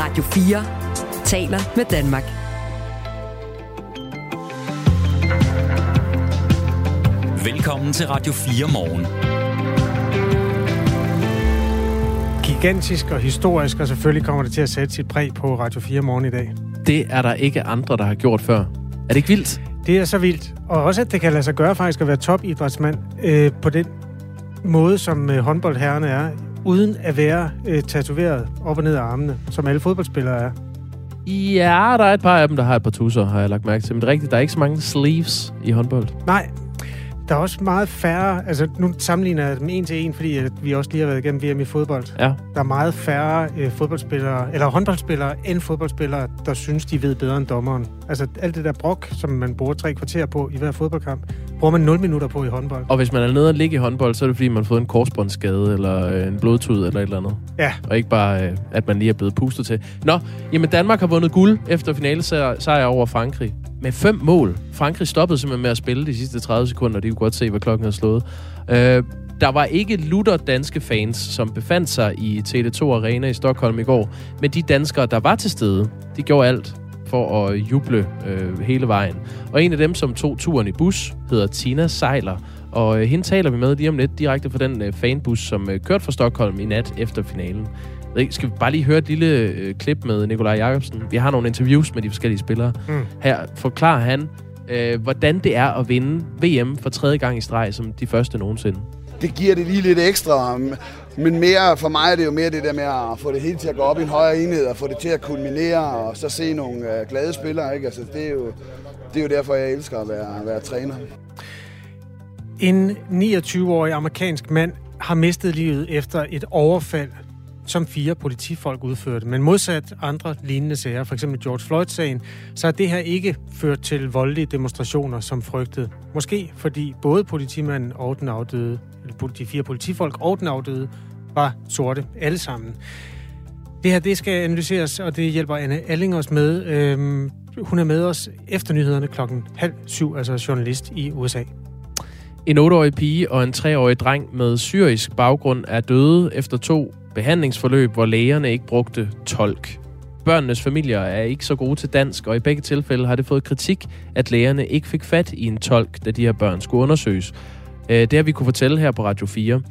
Radio 4 taler med Danmark. Velkommen til Radio 4 morgen. Gigantisk og historisk, og selvfølgelig kommer det til at sætte sit præg på Radio 4 morgen i dag. Det er der ikke andre, der har gjort før. Er det ikke vildt? Det er så vildt. Og også, at det kan lade sig gøre faktisk at være topidrætsmand øh, på den måde, som øh, håndboldherrerne er, uden at være øh, tatoveret op og ned af armene, som alle fodboldspillere er. Ja, der er et par af dem, der har et par tusser, har jeg lagt mærke til. Men det er rigtigt, der er ikke så mange sleeves i håndbold. Nej, der er også meget færre, altså nu sammenligner jeg dem en til en, fordi at vi også lige har været igennem VM i fodbold. Ja. Der er meget færre øh, fodboldspillere, eller håndboldspillere, end fodboldspillere, der synes, de ved bedre end dommeren. Altså alt det der brok, som man bruger tre kvarter på i hver fodboldkamp, bruger man 0 minutter på i håndbold. Og hvis man er nede og ligge i håndbold, så er det fordi, man har fået en korsbåndsskade, eller øh, en blodtud, eller et eller andet. Ja. Og ikke bare, øh, at man lige er blevet pustet til. Nå, jamen Danmark har vundet guld efter finale sejr over Frankrig. Med fem mål. Frankrig stoppede simpelthen med at spille de sidste 30 sekunder. De kunne godt se, hvad klokken havde slået. Øh, der var ikke lutter danske fans, som befandt sig i Tele2 Arena i Stockholm i går. Men de danskere, der var til stede, de gjorde alt for at juble øh, hele vejen. Og en af dem, som tog turen i bus, hedder Tina Sejler. Og øh, hende taler vi med lige om lidt direkte fra den øh, fanbus, som øh, kørte fra Stockholm i nat efter finalen. Skal vi bare lige høre et lille øh, klip med Nikolaj Jacobsen? Vi har nogle interviews med de forskellige spillere. Mm. Her forklarer han, øh, hvordan det er at vinde VM for tredje gang i streg, som de første nogensinde. det giver det lige lidt ekstra. Men mere for mig er det jo mere det der med at få det hele til at gå op i en højere enhed, og få det til at kulminere, og så se nogle øh, glade spillere. Ikke? Altså, det, er jo, det er jo derfor, jeg elsker at være, være træner. En 29-årig amerikansk mand har mistet livet efter et overfald, som fire politifolk udførte. Men modsat andre lignende sager, f.eks. George Floyd-sagen, så har det her ikke ført til voldelige demonstrationer som frygtet. Måske fordi både politimanden og den afdøde, eller de fire politifolk og den afdøde, var sorte alle sammen. Det her, det skal analyseres, og det hjælper Anne Alling os med. Øhm, hun er med os efter nyhederne klokken halv syv, altså journalist i USA. En 8-årig pige og en 3-årig dreng med syrisk baggrund er døde efter to behandlingsforløb, hvor lægerne ikke brugte tolk. Børnenes familier er ikke så gode til dansk, og i begge tilfælde har det fået kritik, at lægerne ikke fik fat i en tolk, da de her børn skulle undersøges. Øh, det har vi kunne fortælle her på Radio 4.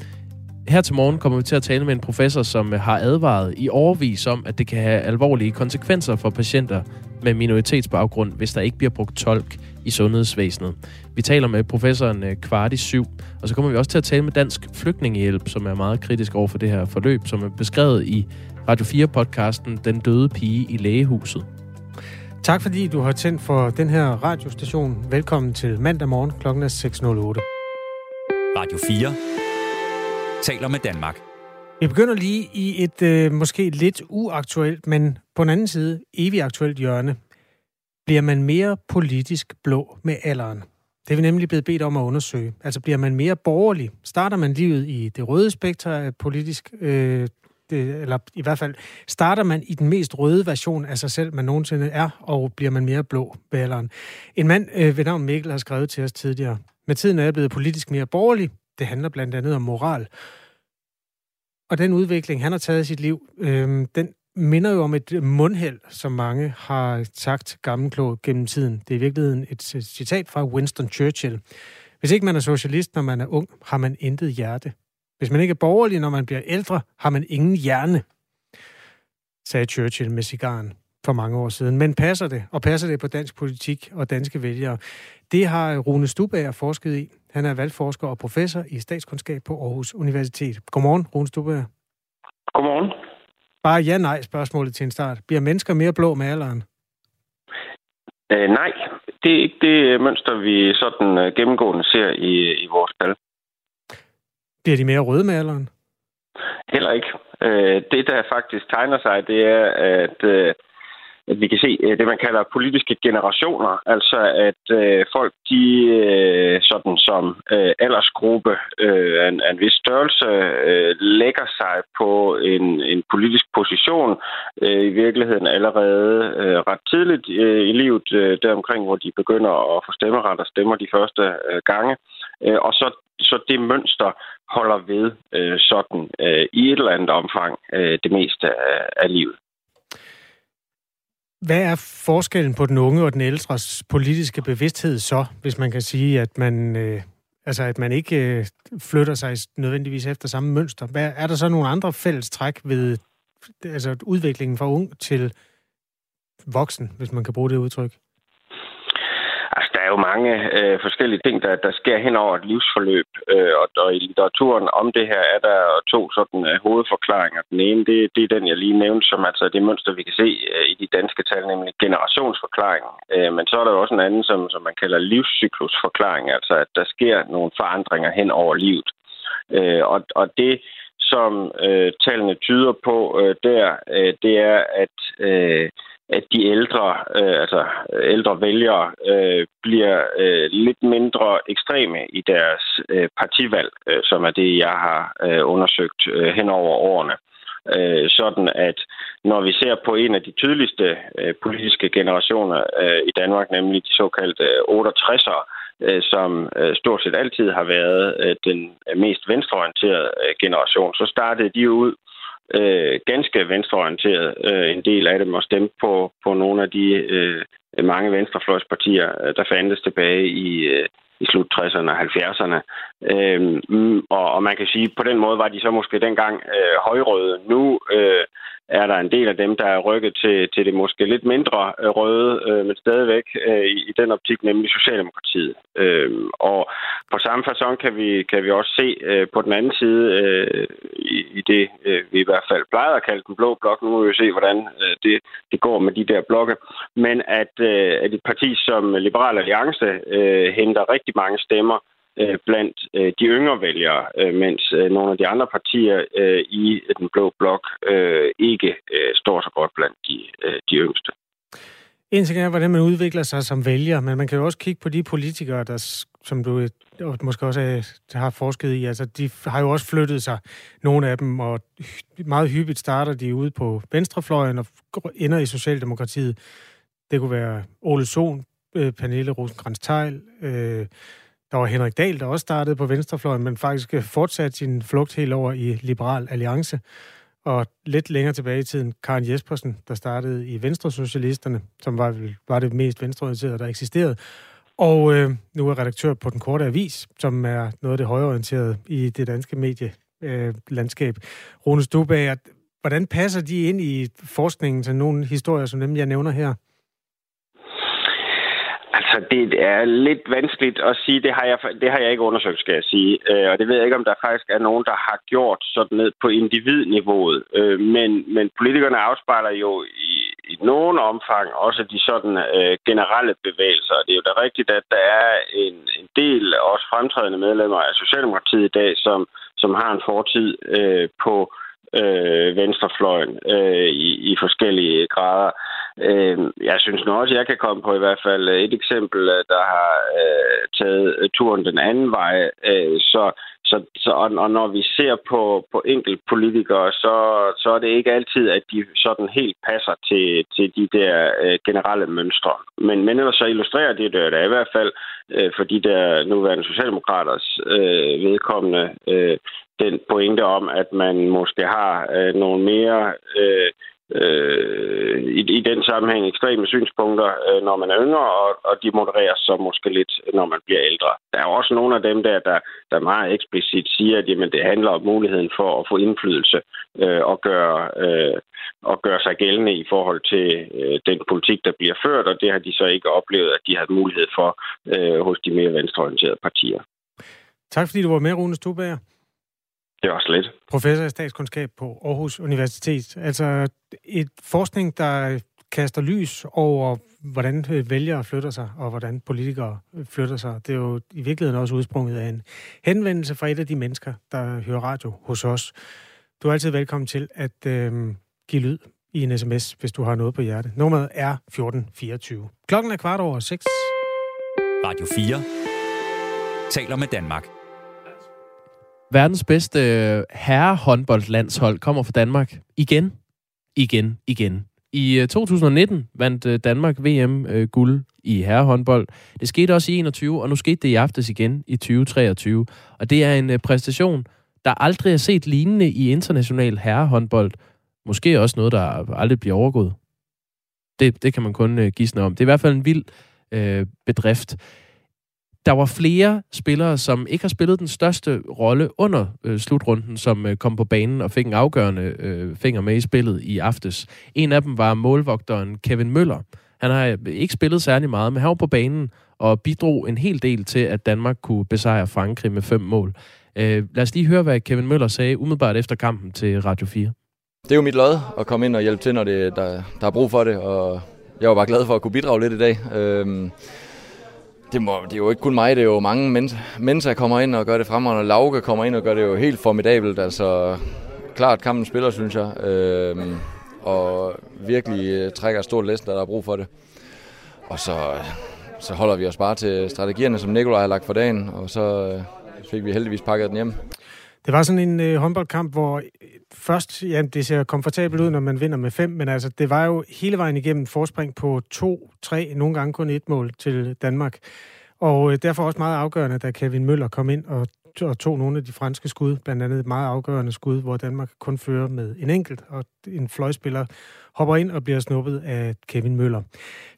Her til morgen kommer vi til at tale med en professor, som har advaret i overvis om, at det kan have alvorlige konsekvenser for patienter med minoritetsbaggrund, hvis der ikke bliver brugt tolk i sundhedsvæsenet. Vi taler med professoren øh, kvart i syv, og så kommer vi også til at tale med Dansk Flygtningehjælp, som er meget kritisk over for det her forløb, som er beskrevet i Radio 4-podcasten Den døde pige i lægehuset. Tak fordi du har tændt for den her radiostation. Velkommen til mandag morgen klokken er 6.08. Radio 4 taler med Danmark. Vi begynder lige i et øh, måske lidt uaktuelt, men på den anden side evigt aktuelt hjørne. Bliver man mere politisk blå med alderen? Det er vi nemlig blevet bedt om at undersøge. Altså bliver man mere borgerlig? Starter man livet i det røde spektrum af politisk, øh, det, eller i hvert fald starter man i den mest røde version af sig selv, man nogensinde er, og bliver man mere blå med alderen. En mand øh, ved navn Mikkel har skrevet til os tidligere. Med tiden er jeg blevet politisk mere borgerlig. Det handler blandt andet om moral. Og den udvikling, han har taget i sit liv, øh, den minder jo om et mundheld, som mange har sagt gammelklog gennem tiden. Det er i virkeligheden et citat fra Winston Churchill. Hvis ikke man er socialist, når man er ung, har man intet hjerte. Hvis man ikke er borgerlig, når man bliver ældre, har man ingen hjerne, sagde Churchill med cigaren for mange år siden. Men passer det, og passer det på dansk politik og danske vælgere? Det har Rune Stubager forsket i. Han er valgforsker og professor i statskundskab på Aarhus Universitet. Godmorgen, Rune Stubager. Godmorgen. Bare ja-nej spørgsmålet til en start. Bliver mennesker mere blå med alderen? Øh, nej, det er ikke det mønster, vi sådan uh, gennemgående ser i, i vores tal. Bliver de mere røde med alderen? Heller ikke. Øh, det, der faktisk tegner sig, det er, at, øh, at vi kan se øh, det, man kalder politiske generationer. Altså, at øh, folk, de øh, sådan som øh, aldersgruppe øh, af, en, af en vis størrelse, øh, lægger sig på en, en politisk position øh, i virkeligheden allerede øh, ret tidligt øh, i livet, øh, deromkring, hvor de begynder at få stemmeret og stemmer de første øh, gange. Øh, og så så det mønster holder ved øh, sådan øh, i et eller andet omfang øh, det meste af, af livet hvad er forskellen på den unge og den ældres politiske bevidsthed så, hvis man kan sige, at man, øh, altså at man ikke øh, flytter sig nødvendigvis efter samme mønster? Hvad, er der så nogle andre fælles træk ved altså udviklingen fra ung til voksen, hvis man kan bruge det udtryk? Er jo mange øh, forskellige ting, der, der sker hen over et livsforløb, øh, og, og i litteraturen om det her er der to sådan øh, hovedforklaringer. Den ene, det, det er den, jeg lige nævnte, som altså det mønster, vi kan se øh, i de danske tal, nemlig generationsforklaringen. Øh, men så er der jo også en anden, som, som man kalder livscyklusforklaring, altså at der sker nogle forandringer hen over livet. Øh, og, og det, som øh, tallene tyder på øh, der, øh, det er, at øh, at de ældre, øh, altså ældre vælgere, øh, bliver øh, lidt mindre ekstreme i deres øh, partivalg, øh, som er det, jeg har øh, undersøgt øh, hen over årene. Øh, sådan at når vi ser på en af de tydeligste øh, politiske generationer øh, i Danmark, nemlig de såkaldte øh, 68'ere, øh, som øh, stort set altid har været øh, den mest venstreorienterede øh, generation, så startede de ud øh, ganske venstreorienteret, øh, en del af dem, og stemte på, på nogle af de øh, mange venstrefløjspartier, øh, der fandtes tilbage i, øh, i slut 60'erne og 70'erne. Øh, mm, og, og man kan sige, på den måde var de så måske dengang øh, højrøde. Nu øh, er der en del af dem, der er rykket til, til det måske lidt mindre øh, røde, øh, men stadigvæk øh, i, i den optik, nemlig Socialdemokratiet. Øh, og på samme façon kan vi, kan vi også se øh, på den anden side, øh, i, i det øh, vi i hvert fald plejer at kalde den blå blok, nu må vi jo se, hvordan øh, det, det går med de der blokke, men at, øh, at et parti som Liberal Alliance øh, henter rigtig mange stemmer, øh, blandt øh, de yngre vælgere, øh, mens øh, nogle af de andre partier øh, i den blå blok øh, ikke øh, står så godt blandt de, øh, de yngste. En ting er, hvordan man udvikler sig som vælger, men man kan jo også kigge på de politikere, der, som du øh, måske også øh, har forsket i. Altså, de har jo også flyttet sig, nogle af dem, og meget hyppigt starter de ude på venstrefløjen og ender i Socialdemokratiet. Det kunne være Ole Sohn, øh, Pernille rosenkrantz øh, der var Henrik Dahl, der også startede på venstrefløjen, men faktisk øh, fortsatte sin flugt helt over i Liberal Alliance. Og lidt længere tilbage i tiden, Karen Jespersen, der startede i Venstre Socialisterne, som var, var det mest venstreorienterede, der eksisterede. Og øh, nu er redaktør på Den Korte Avis, som er noget af det højorienterede i det danske medielandskab. Øh, Rune Stubager, hvordan passer de ind i forskningen til nogle historier, som dem, jeg nævner her? Altså, det er lidt vanskeligt at sige. Det har jeg, det har jeg ikke undersøgt, skal jeg sige. Øh, og det ved jeg ikke, om der faktisk er nogen, der har gjort sådan ned på individniveauet. Øh, men, men politikerne afspejler jo i, i nogen omfang også de sådan øh, generelle bevægelser. Det er jo da rigtigt, at der er en, en del også fremtrædende medlemmer af Socialdemokratiet i dag, som, som har en fortid øh, på øh, øh, venstrefløjen øh, i, i forskellige grader. Øh, jeg synes nu også, at jeg kan komme på i hvert fald et eksempel, øh, der har øh, taget øh, turen den anden vej. Øh, så så, så og, og når vi ser på, på enkelt politikere, så, så er det ikke altid, at de sådan helt passer til, til de der øh, generelle mønstre. Men, men ellers så illustrerer det det da i hvert fald øh, for de der nuværende socialdemokraters øh, vedkommende øh, den pointe om, at man måske har øh, nogle mere øh, øh, i, i den sammenhæng ekstreme synspunkter, øh, når man er yngre, og, og de modereres så måske lidt, når man bliver ældre. Der er også nogle af dem der, der, der meget eksplicit siger, at jamen, det handler om muligheden for at få indflydelse øh, og, gøre, øh, og gøre sig gældende i forhold til øh, den politik, der bliver ført, og det har de så ikke oplevet, at de har mulighed for øh, hos de mere venstreorienterede partier. Tak fordi du var med, Rune Stubager. Det var slet. Professor i statskundskab på Aarhus Universitet. Altså et forskning, der kaster lys over, hvordan vælgere flytter sig, og hvordan politikere flytter sig. Det er jo i virkeligheden også udsprunget af en henvendelse fra et af de mennesker, der hører radio hos os. Du er altid velkommen til at øh, give lyd i en sms, hvis du har noget på hjerte. Nummeret er 1424. Klokken er kvart over 6. Radio 4 taler med Danmark. Verdens bedste øh, herrehåndboldlandshold kommer fra Danmark igen, igen, igen. I øh, 2019 vandt øh, Danmark VM-guld i herrehåndbold. Det skete også i 21, og nu skete det i aftes igen i 2023. Og det er en præstation, der aldrig er set lignende i international herrehåndbold. Måske også noget, der aldrig bliver overgået. Det, det kan man kun gisne om. Det er i hvert fald en vild øh, bedrift. Der var flere spillere, som ikke har spillet den største rolle under øh, slutrunden, som øh, kom på banen og fik en afgørende øh, finger med i spillet i aftes. En af dem var målvogteren Kevin Møller. Han har øh, ikke spillet særlig meget, men han var på banen og bidrog en hel del til, at Danmark kunne besejre Frankrig med fem mål. Øh, lad os lige høre, hvad Kevin Møller sagde umiddelbart efter kampen til Radio 4. Det er jo mit lod at komme ind og hjælpe til, når det, der, der er brug for det, og jeg var bare glad for at kunne bidrage lidt i dag. Øh, det, må, det er jo ikke kun mig, det er jo mange mennesker, mennesker kommer ind og gør det fremragende. Lauke kommer ind og gør det jo helt formidabelt. Altså, klart kampen spiller, synes jeg. Øh, og virkelig øh, trækker stort læs, der er brug for det. Og så, så holder vi os bare til strategierne, som Nikolaj har lagt for dagen, og så øh, fik vi heldigvis pakket den hjem. Det var sådan en øh, håndboldkamp, hvor øh, først, ja, det ser komfortabelt ud, når man vinder med fem, men altså, det var jo hele vejen igennem forspring på to, tre, nogle gange kun et mål til Danmark. Og øh, derfor også meget afgørende, da Kevin Møller kom ind og, og tog nogle af de franske skud, blandt andet et meget afgørende skud, hvor Danmark kun fører med en enkelt, og en fløjspiller hopper ind og bliver snuppet af Kevin Møller.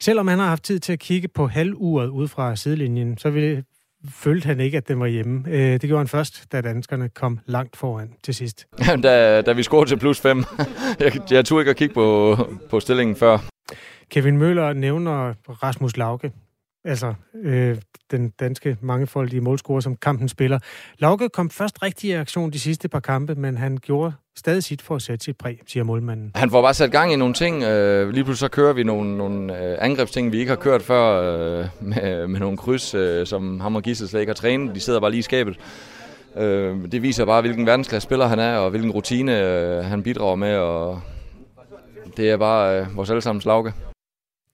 Selvom han har haft tid til at kigge på halvuret ud fra sidelinjen, så vil, følte han ikke, at den var hjemme. Øh, det gjorde han først, da danskerne kom langt foran til sidst. da, da vi scorede til plus 5. jeg, jeg turde ikke at kigge på, på stillingen før. Kevin Møller nævner Rasmus Lauke, altså øh, den danske mangefoldige målscorer, som kampen spiller. Lauke kom først rigtig i aktion de sidste par kampe, men han gjorde stadig sit for at sætte sit præg, siger målmanden. Han får bare sat gang i nogle ting. Øh, lige pludselig så kører vi nogle, nogle øh, angrebsting, vi ikke har kørt før, øh, med, med nogle kryds, øh, som ham og Gissel slet ikke har trænet. De sidder bare lige i skabet. Øh, det viser bare, hvilken verdensklasse spiller han er, og hvilken rutine øh, han bidrager med, og det er bare øh, vores allesammens lauke.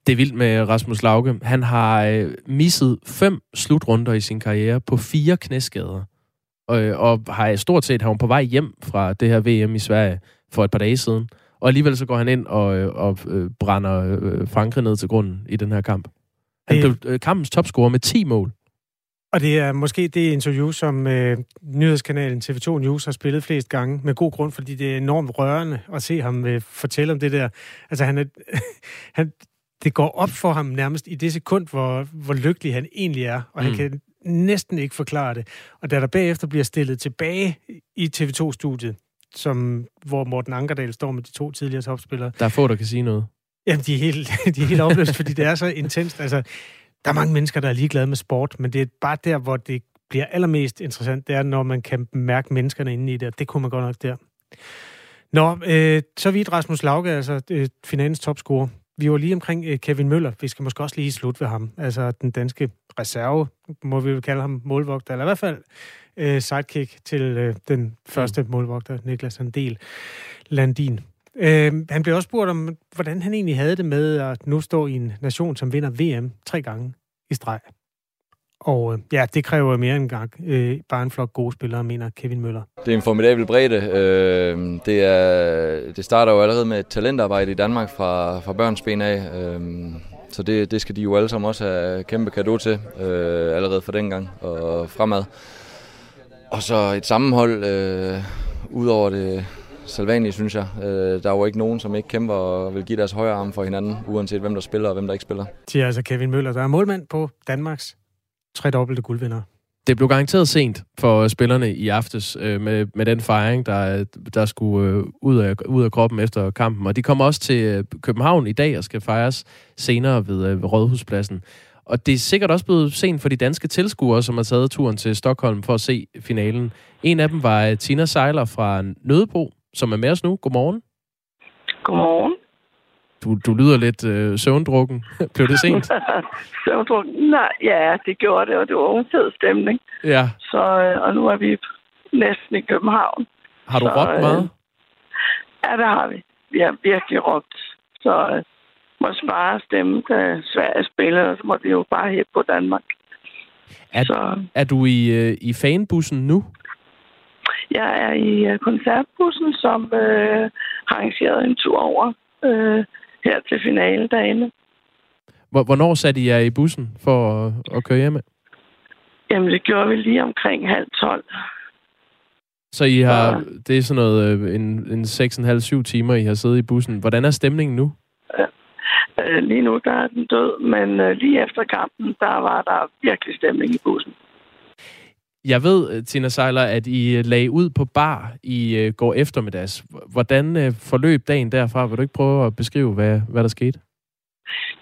Det er vildt med Rasmus Lauke. Han har øh, misset fem slutrunder i sin karriere på fire knæskader. Og, og har stort set han på vej hjem fra det her VM i Sverige for et par dage siden. Og alligevel så går han ind og, øh, og øh, brænder øh, Frankrig ned til grunden i den her kamp. Han blev øh, kampens topscorer med 10 mål. Og det er måske det interview, som øh, nyhedskanalen TV2 News har spillet flest gange, med god grund, fordi det er enormt rørende at se ham øh, fortælle om det der. Altså, han er, han, det går op for ham nærmest i det sekund, hvor, hvor lykkelig han egentlig er, og mm. han kan næsten ikke forklare det. Og da der bagefter bliver stillet tilbage i TV2-studiet, som, hvor Morten Ankerdal står med de to tidligere topspillere. Der er få, der kan sige noget. Jamen, de er helt, de er helt opløst, fordi det er så intenst. Altså, der er mange mennesker, der er ligeglade med sport, men det er bare der, hvor det bliver allermest interessant, det er, når man kan mærke menneskerne inde i det, det kunne man godt nok der. Nå, øh, så vidt Rasmus Lauke, altså øh, finans topscorer. Vi var lige omkring øh, Kevin Møller. Vi skal måske også lige slutte ved ham. Altså den danske reserve, må vi jo kalde ham målvogter, eller i hvert fald øh, sidekick til øh, den første mm. målvogter, Niklas Andel Landin. Øh, han blev også spurgt om, hvordan han egentlig havde det med at nu stå i en nation, som vinder VM tre gange i streg. Og øh, ja, det kræver mere end gang. Øh, bare en flok gode spillere, mener Kevin Møller. Det er en formidabel bredde. Øh, det, er, det starter jo allerede med et talentarbejde i Danmark fra, fra børns ben af. Øh, så det, det skal de jo alle sammen også have kæmpe kado til, øh, allerede fra dengang og fremad. Og så et sammenhold, øh, ud over det salvanlige, synes jeg. Øh, der er jo ikke nogen, som ikke kæmper og vil give deres højre arm for hinanden, uanset hvem der spiller og hvem der ikke spiller. Siger altså Kevin Møller, der er målmand på Danmarks tre dobbelte guldvinder. Det blev garanteret sent for spillerne i aftes øh, med, med den fejring, der, der skulle øh, ud, af, ud af kroppen efter kampen. Og de kommer også til øh, København i dag og skal fejres senere ved, øh, ved Rådhuspladsen. Og det er sikkert også blevet sent for de danske tilskuere, som har taget turen til Stockholm for at se finalen. En af dem var øh, Tina Seiler fra Nødebo, som er med os nu. Godmorgen. Godmorgen. Du, du lyder lidt øh, søvndrukken. Blev det sent? søvndrukken? Nej, ja, det gjorde det, og det var en fed stemning. Ja. Så, øh, og nu er vi næsten i København. Har du så, råbt meget? Øh, ja, det har vi. Vi har virkelig råbt. Så øh, må spare stemme, da Sverige spiller, og så må vi jo bare hæppe på Danmark. Er, så, er du i, øh, i fanbussen nu? Jeg er i uh, koncertbussen, som øh, har arrangeret en tur over øh, her til finale derinde. Hvornår satte I jer i bussen for at, at køre hjem? Jamen, det gjorde vi lige omkring halv tolv. Så I har, ja. det er sådan noget, øh, en, en 6,5-7 timer, I har siddet i bussen. Hvordan er stemningen nu? Øh, lige nu der er den død, men øh, lige efter kampen, der var der virkelig stemning i bussen. Jeg ved, øh, Tina Seiler, at I øh, lagde ud på bar i øh, går eftermiddags. Hvordan forløb dagen derfra? Vil du ikke prøve at beskrive, hvad, hvad der skete?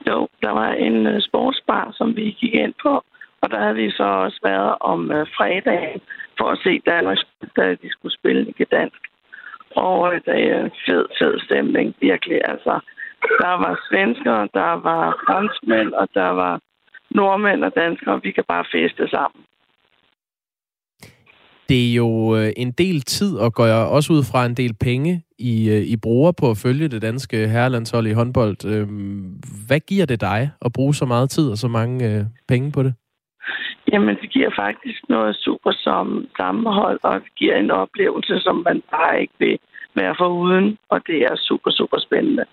Jo, der var en sportsbar, som vi gik ind på, og der havde vi så også været om fredagen for at se Danmark, da de skulle spille i dansk. Og det er fed, fed stemning, virkelig. Altså, der var svensker, der var franskmænd, og der var nordmænd og danskere. Vi kan bare feste sammen. Det er jo øh, en del tid, og går jeg også ud fra en del penge, I, øh, I bruger på at følge det danske herrelandshold i håndbold. Øh, hvad giver det dig at bruge så meget tid og så mange penge på det? Jamen, det giver faktisk noget super som sammenhold, og det giver en oplevelse, som man bare ikke vil være foruden, og det er super, super spændende.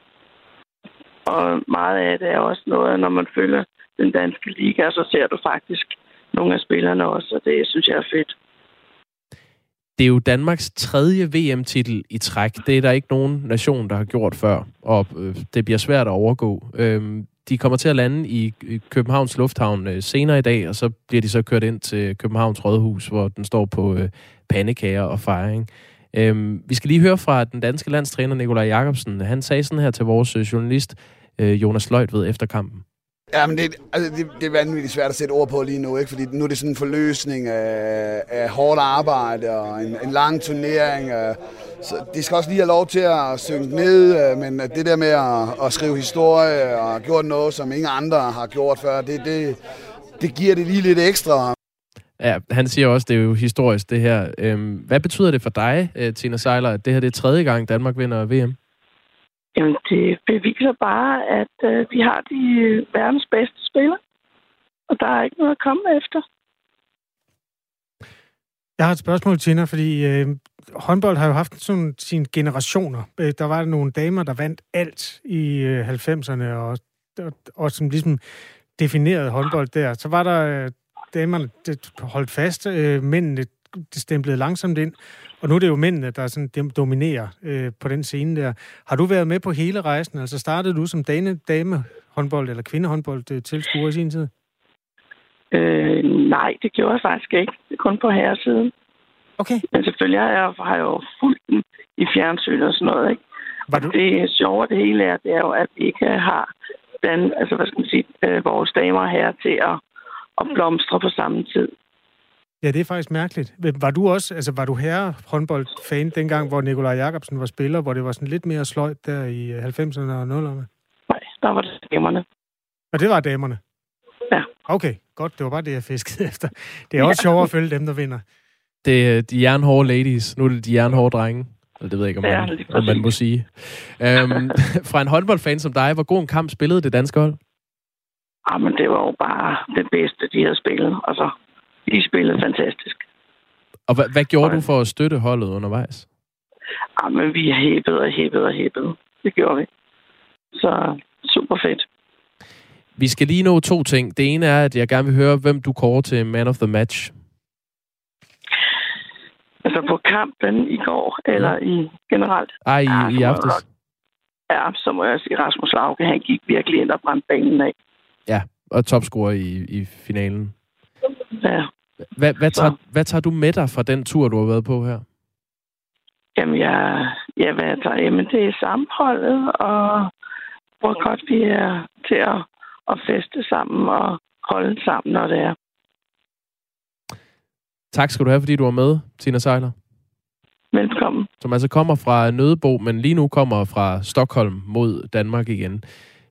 Og meget af det er også noget, når man følger den danske liga, så ser du faktisk nogle af spillerne også, og det synes jeg er fedt. Det er jo Danmarks tredje VM-titel i træk. Det er der ikke nogen nation, der har gjort før, og øh, det bliver svært at overgå. Øhm, de kommer til at lande i Københavns Lufthavn øh, senere i dag, og så bliver de så kørt ind til Københavns Rådhus, hvor den står på øh, pandekager og fejring. Øhm, vi skal lige høre fra den danske landstræner Nikolaj Jakobsen. Han sagde sådan her til vores øh, journalist øh, Jonas Løjt ved efter kampen. Ja, men det, altså det, det er vanvittigt svært at sætte ord på lige nu, ikke? fordi nu er det sådan en forløsning af, af hårdt arbejde og en, en lang turnering. Øh, så de skal også lige have lov til at synge ned, øh, men det der med at, at skrive historie og gjort noget, som ingen andre har gjort før, det, det, det giver det lige lidt ekstra. Ja, han siger også, det er jo historisk, det her. Øhm, hvad betyder det for dig, øh, Tina Seiler, at det her det er tredje gang, Danmark vinder VM? Jamen, det beviser bare, at øh, vi har de øh, verdens bedste spillere. Og der er ikke noget at komme efter. Jeg har et spørgsmål til dig, fordi øh, håndbold har jo haft sådan sine generationer. Øh, der var nogle damer, der vandt alt i øh, 90'erne, og, og, og som ligesom definerede håndbold der. Så var der øh, damerne, der holdt fast, øh, mændene det stemplede langsomt ind, og nu er det jo mændene, der sådan, dem dominerer øh, på den scene der. Har du været med på hele rejsen? Altså startede du som dame, dame håndbold eller kvindehåndbold øh, tilskuer i sin tid? Øh, nej, det gjorde jeg faktisk ikke. Det er kun på herresiden. Okay. Men selvfølgelig har jeg, har jeg jo fulgt den i fjernsyn og sådan noget, ikke? Var du... det sjove det hele er, det er jo, at vi ikke har den, altså, hvad skal man sige, øh, vores damer her til at, at blomstre på samme tid. Ja, det er faktisk mærkeligt. Var du også, altså var du herre håndboldfan dengang, hvor Nikolaj Jakobsen var spiller, hvor det var sådan lidt mere sløjt der i 90'erne og 0'erne? Nej, der var det damerne. Og det var damerne? Ja. Okay, godt. Det var bare det, jeg fiskede efter. Det er også ja. sjovere at følge dem, der vinder. Det er de jernhårde ladies. Nu er det de jernhårde drenge. Eller det ved jeg ikke, om man, ja, om man må sige. Øhm, fra en håndboldfan som dig, hvor god en kamp spillede det danske hold? Jamen, ah, det var jo bare det bedste, de havde spillet. Altså, de spillede fantastisk. Og hvad, hvad gjorde og, du for at støtte holdet undervejs? Jamen, ah, vi hæppede og hæppede og hæppede. Det gjorde vi. Så super fedt. Vi skal lige nå to ting. Det ene er, at jeg gerne vil høre, hvem du kårer til Man of the Match. Altså på kampen i går, eller i generelt? Ej, i, ja, i aftes. Ja, så må jeg sige, Rasmus Lauke, han gik virkelig ind og brændte banen af. Ja, og topscorer i, i finalen. Ja. Hvad, hvad, tager, hvad tager du med dig fra den tur, du har været på her? Jamen, jeg, ja, hvad jeg tager? Jamen, det er sammenholdet, og hvor godt vi er til at, at feste sammen og holde sammen, når det er. Tak skal du have, fordi du var med, Tina Seiler. Velkommen. Som altså kommer fra Nødebo, men lige nu kommer fra Stockholm mod Danmark igen.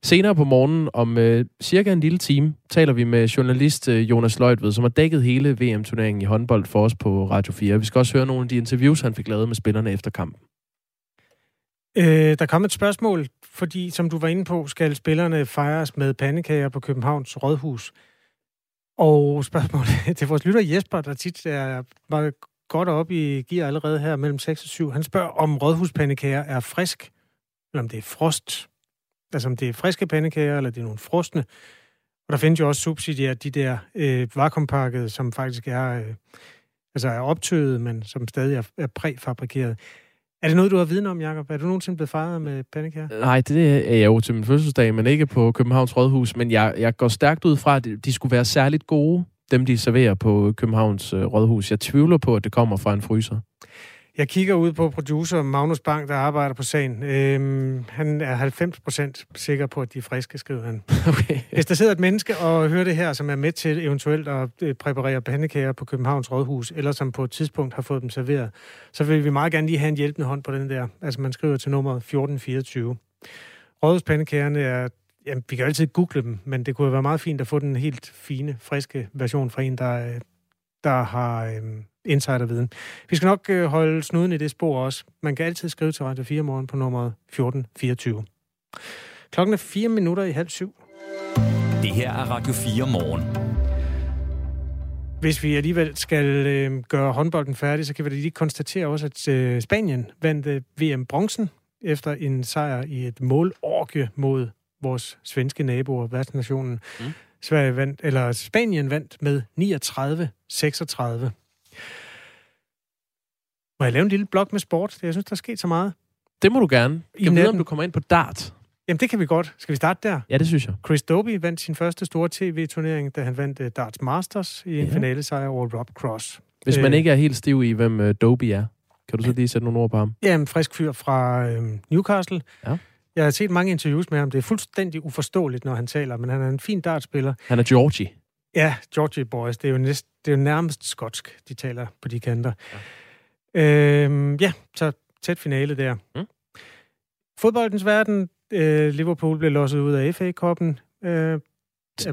Senere på morgenen, om øh, cirka en lille time, taler vi med journalist øh, Jonas Løjtved, som har dækket hele VM-turneringen i håndbold for os på Radio 4. Vi skal også høre nogle af de interviews, han fik lavet med spillerne efter kampen. Øh, der kom et spørgsmål, fordi som du var inde på, skal spillerne fejres med pandekager på Københavns Rådhus. Og spørgsmålet til vores lytter Jesper, der tit er meget godt op i gear allerede her mellem 6 og 7. Han spørger, om rådhuspandekager er frisk, eller om det er frost. Altså om det er friske pandekager, eller det er nogle frosne. Og der findes jo også subsidier, de der øh, vakuumpakkede, som faktisk er, øh, altså er optøet, men som stadig er, er præfabrikeret. Er det noget, du har viden om, Jacob? Er du nogensinde blevet fejret med pandekager? Nej, det er jeg jo til min fødselsdag, men ikke på Københavns Rådhus. Men jeg, jeg går stærkt ud fra, at de skulle være særligt gode, dem de serverer på Københavns øh, Rådhus. Jeg tvivler på, at det kommer fra en fryser. Jeg kigger ud på producer Magnus Bang, der arbejder på sagen. Øhm, han er 90% sikker på, at de er friske, skriver han. Okay. Hvis der sidder et menneske og hører det her, som er med til eventuelt at øh, præparere pandekager på Københavns Rådhus, eller som på et tidspunkt har fået dem serveret, så vil vi meget gerne lige have en hjælpende hånd på den der. Altså man skriver til nummer 1424. Rådhuspandekagerne er Jamen, vi kan altid google dem, men det kunne være meget fint at få den helt fine, friske version fra en, der, øh, der har øhm, insiderviden. Vi skal nok øh, holde snuden i det spor også. Man kan altid skrive til Radio 4 morgen på nummer 1424. Klokken er 4 minutter i halv syv. Det her er Radio 4 morgen. Hvis vi alligevel skal øh, gøre håndbolden færdig, så kan vi lige konstatere også, at øh, Spanien vandt øh, VM-bronzen efter en sejr i et målorgie mod vores svenske naboer, værtsnationen. Mm. Sverige vandt, eller Spanien vandt med 39-36. Må jeg lave en lille blog med sport? Jeg synes, der er sket så meget. Det må du gerne. Jeg ved, om du kommer ind på dart. Jamen, det kan vi godt. Skal vi starte der? Ja, det synes jeg. Chris Dobie vandt sin første store tv-turnering, da han vandt uh, Darts Masters i en Ja. finale sejr over Rob Cross. Hvis man Øh. ikke er helt stiv i, hvem uh, Dobie er, kan du så lige sætte nogle ord på ham? Ja, en frisk fyr fra øh, Newcastle. Ja. Jeg har set mange interviews med ham. Det er fuldstændig uforståeligt, når han taler, men han er en fin dartspiller. Han er Georgie. Ja, Georgie Boys. Det er jo, næst, det er jo nærmest skotsk, de taler på de kanter. Ja, øhm, ja så tæt finale der. Mm. Fodboldens verden. Øh, Liverpool blev losset ud af FA-koppen. Øh,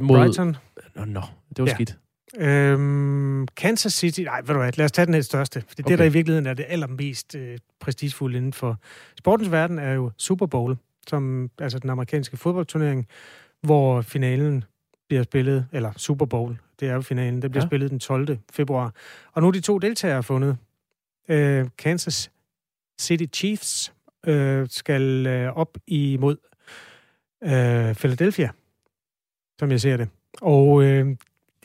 Mod- Brighton. Nå, nå, det var Ja. skidt. Øhm, Kansas City, nej, ved du hvad, lad os tage den helt største. For det, okay. det, der i virkeligheden er det allermest øh, prestigefulde inden for sportens verden, er jo Super Bowl, som altså den amerikanske fodboldturnering, hvor finalen bliver spillet, eller Super Bowl, det er jo finalen, den bliver ja. Spillet den 12. februar. Og nu er de to deltagere fundet. Øh, Kansas City Chiefs øh, skal øh, op imod øh, Philadelphia, som jeg ser det. Og øh,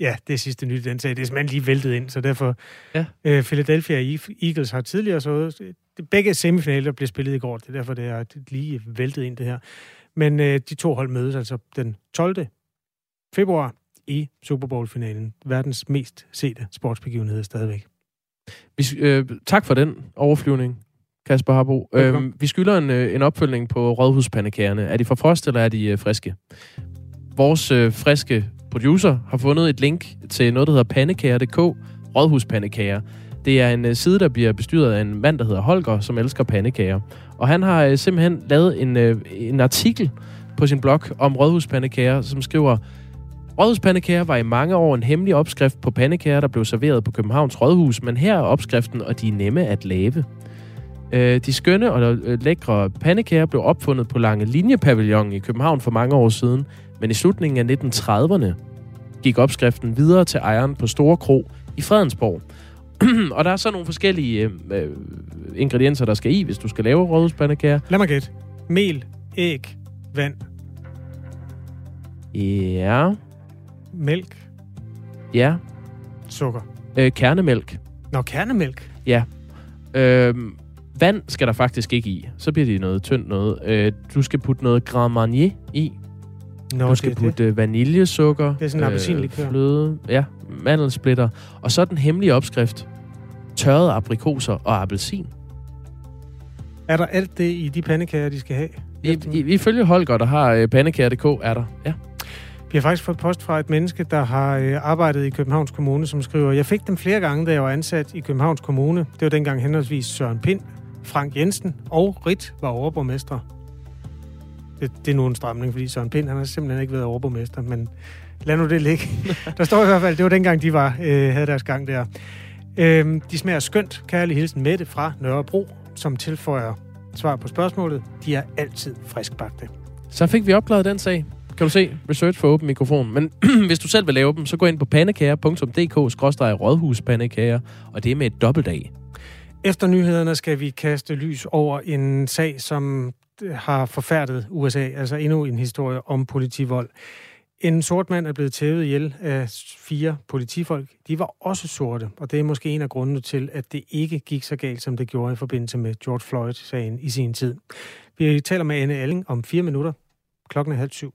ja, det sidste nyt i den sag. Det er simpelthen lige væltet ind, så derfor... Ja. Øh, Philadelphia Eagles har tidligere så... Begge semifinaler blev spillet i går, det er derfor, det er lige væltet ind, det her. Men øh, de to hold mødes altså den 12. februar i Super Bowl-finalen. Verdens mest sete sportsbegivenhed stadigvæk. Vi, øh, tak for den overflyvning, Kasper Harbo. Øh, vi skylder en, øh, en opfølgning på rådhuspandekagerne. Er de fra frost, eller er de øh, friske? Vores øh, friske producer har fundet et link til noget, der hedder pandekager.dk, rådhuspandekager. Det er en øh, side, der bliver bestyret af en mand, der hedder Holger, som elsker pandekager. Og han har øh, simpelthen lavet en, øh, en artikel på sin blog om rådhuspandekager, som skriver, Rådhuspandekager var i mange år en hemmelig opskrift på pandekager, der blev serveret på Københavns Rådhus, men her er opskriften, og de er nemme at lave. Øh, de skønne og øh, lækre pandekager blev opfundet på Lange Linjepavillon i København for mange år siden, men i slutningen af 1930'erne gik opskriften videre til ejeren på Store Kro i Fredensborg. og der er så nogle forskellige øh, øh, ingredienser, der skal i, hvis du skal lave rådhuspandekager. Lad mig gætte. Mel, æg, vand, Ja, mælk, ja, sukker. øh, kernemælk. Nå, kernemælk. Øh, vand skal der faktisk ikke i. Så bliver det noget tyndt noget. Øh, du skal putte noget Grand Marnier i. Nå, du skal det putte øh, vaniljesukker. Det er sådan en appelsinlikør. Fløde, ja, mandelsplitter. Og så den hemmelige opskrift. Tørrede aprikoser og appelsin. det. Er der alt det i de pandekager, de skal have? I, i, ifølge Holger, der har øh, pandekager.dk, er der. Ja. Vi har faktisk fået post fra et menneske, der har øh, arbejdet i Københavns Kommune, som skriver, jeg fik dem flere gange, da jeg var ansat i Københavns Kommune. Det var dengang henholdsvis Søren Pind, Frank Jensen og Rit var overborgmester. Det, det er nu en stramning, fordi Søren Pind han har simpelthen ikke været overborgmester, men lad nu det ligge. Der står i hvert fald, det var dengang, de var, øh, havde deres gang der. Øh, de smager skønt. Kærlig hilsen Mette fra Nørrebro, som tilføjer svar på spørgsmålet. De er altid friskbagte. Så fik vi opklaret den sag. Kan du se? Research for åben mikrofon. Men hvis du selv vil lave dem, så gå ind på pandekager.dk-rådhuspandekager, og det er med et dobbelt A. Efter nyhederne skal vi kaste lys over en sag, som øh, har forfærdet USA, altså endnu en historie om politivold. En sort mand er blevet tævet ihjel af fire politifolk. De var også sorte, og det er måske en af grundene til, at det ikke gik så galt, som det gjorde i forbindelse med George Floyd-sagen i sin tid. Vi taler med Anne Alling om fire minutter. Klokken er halv syv.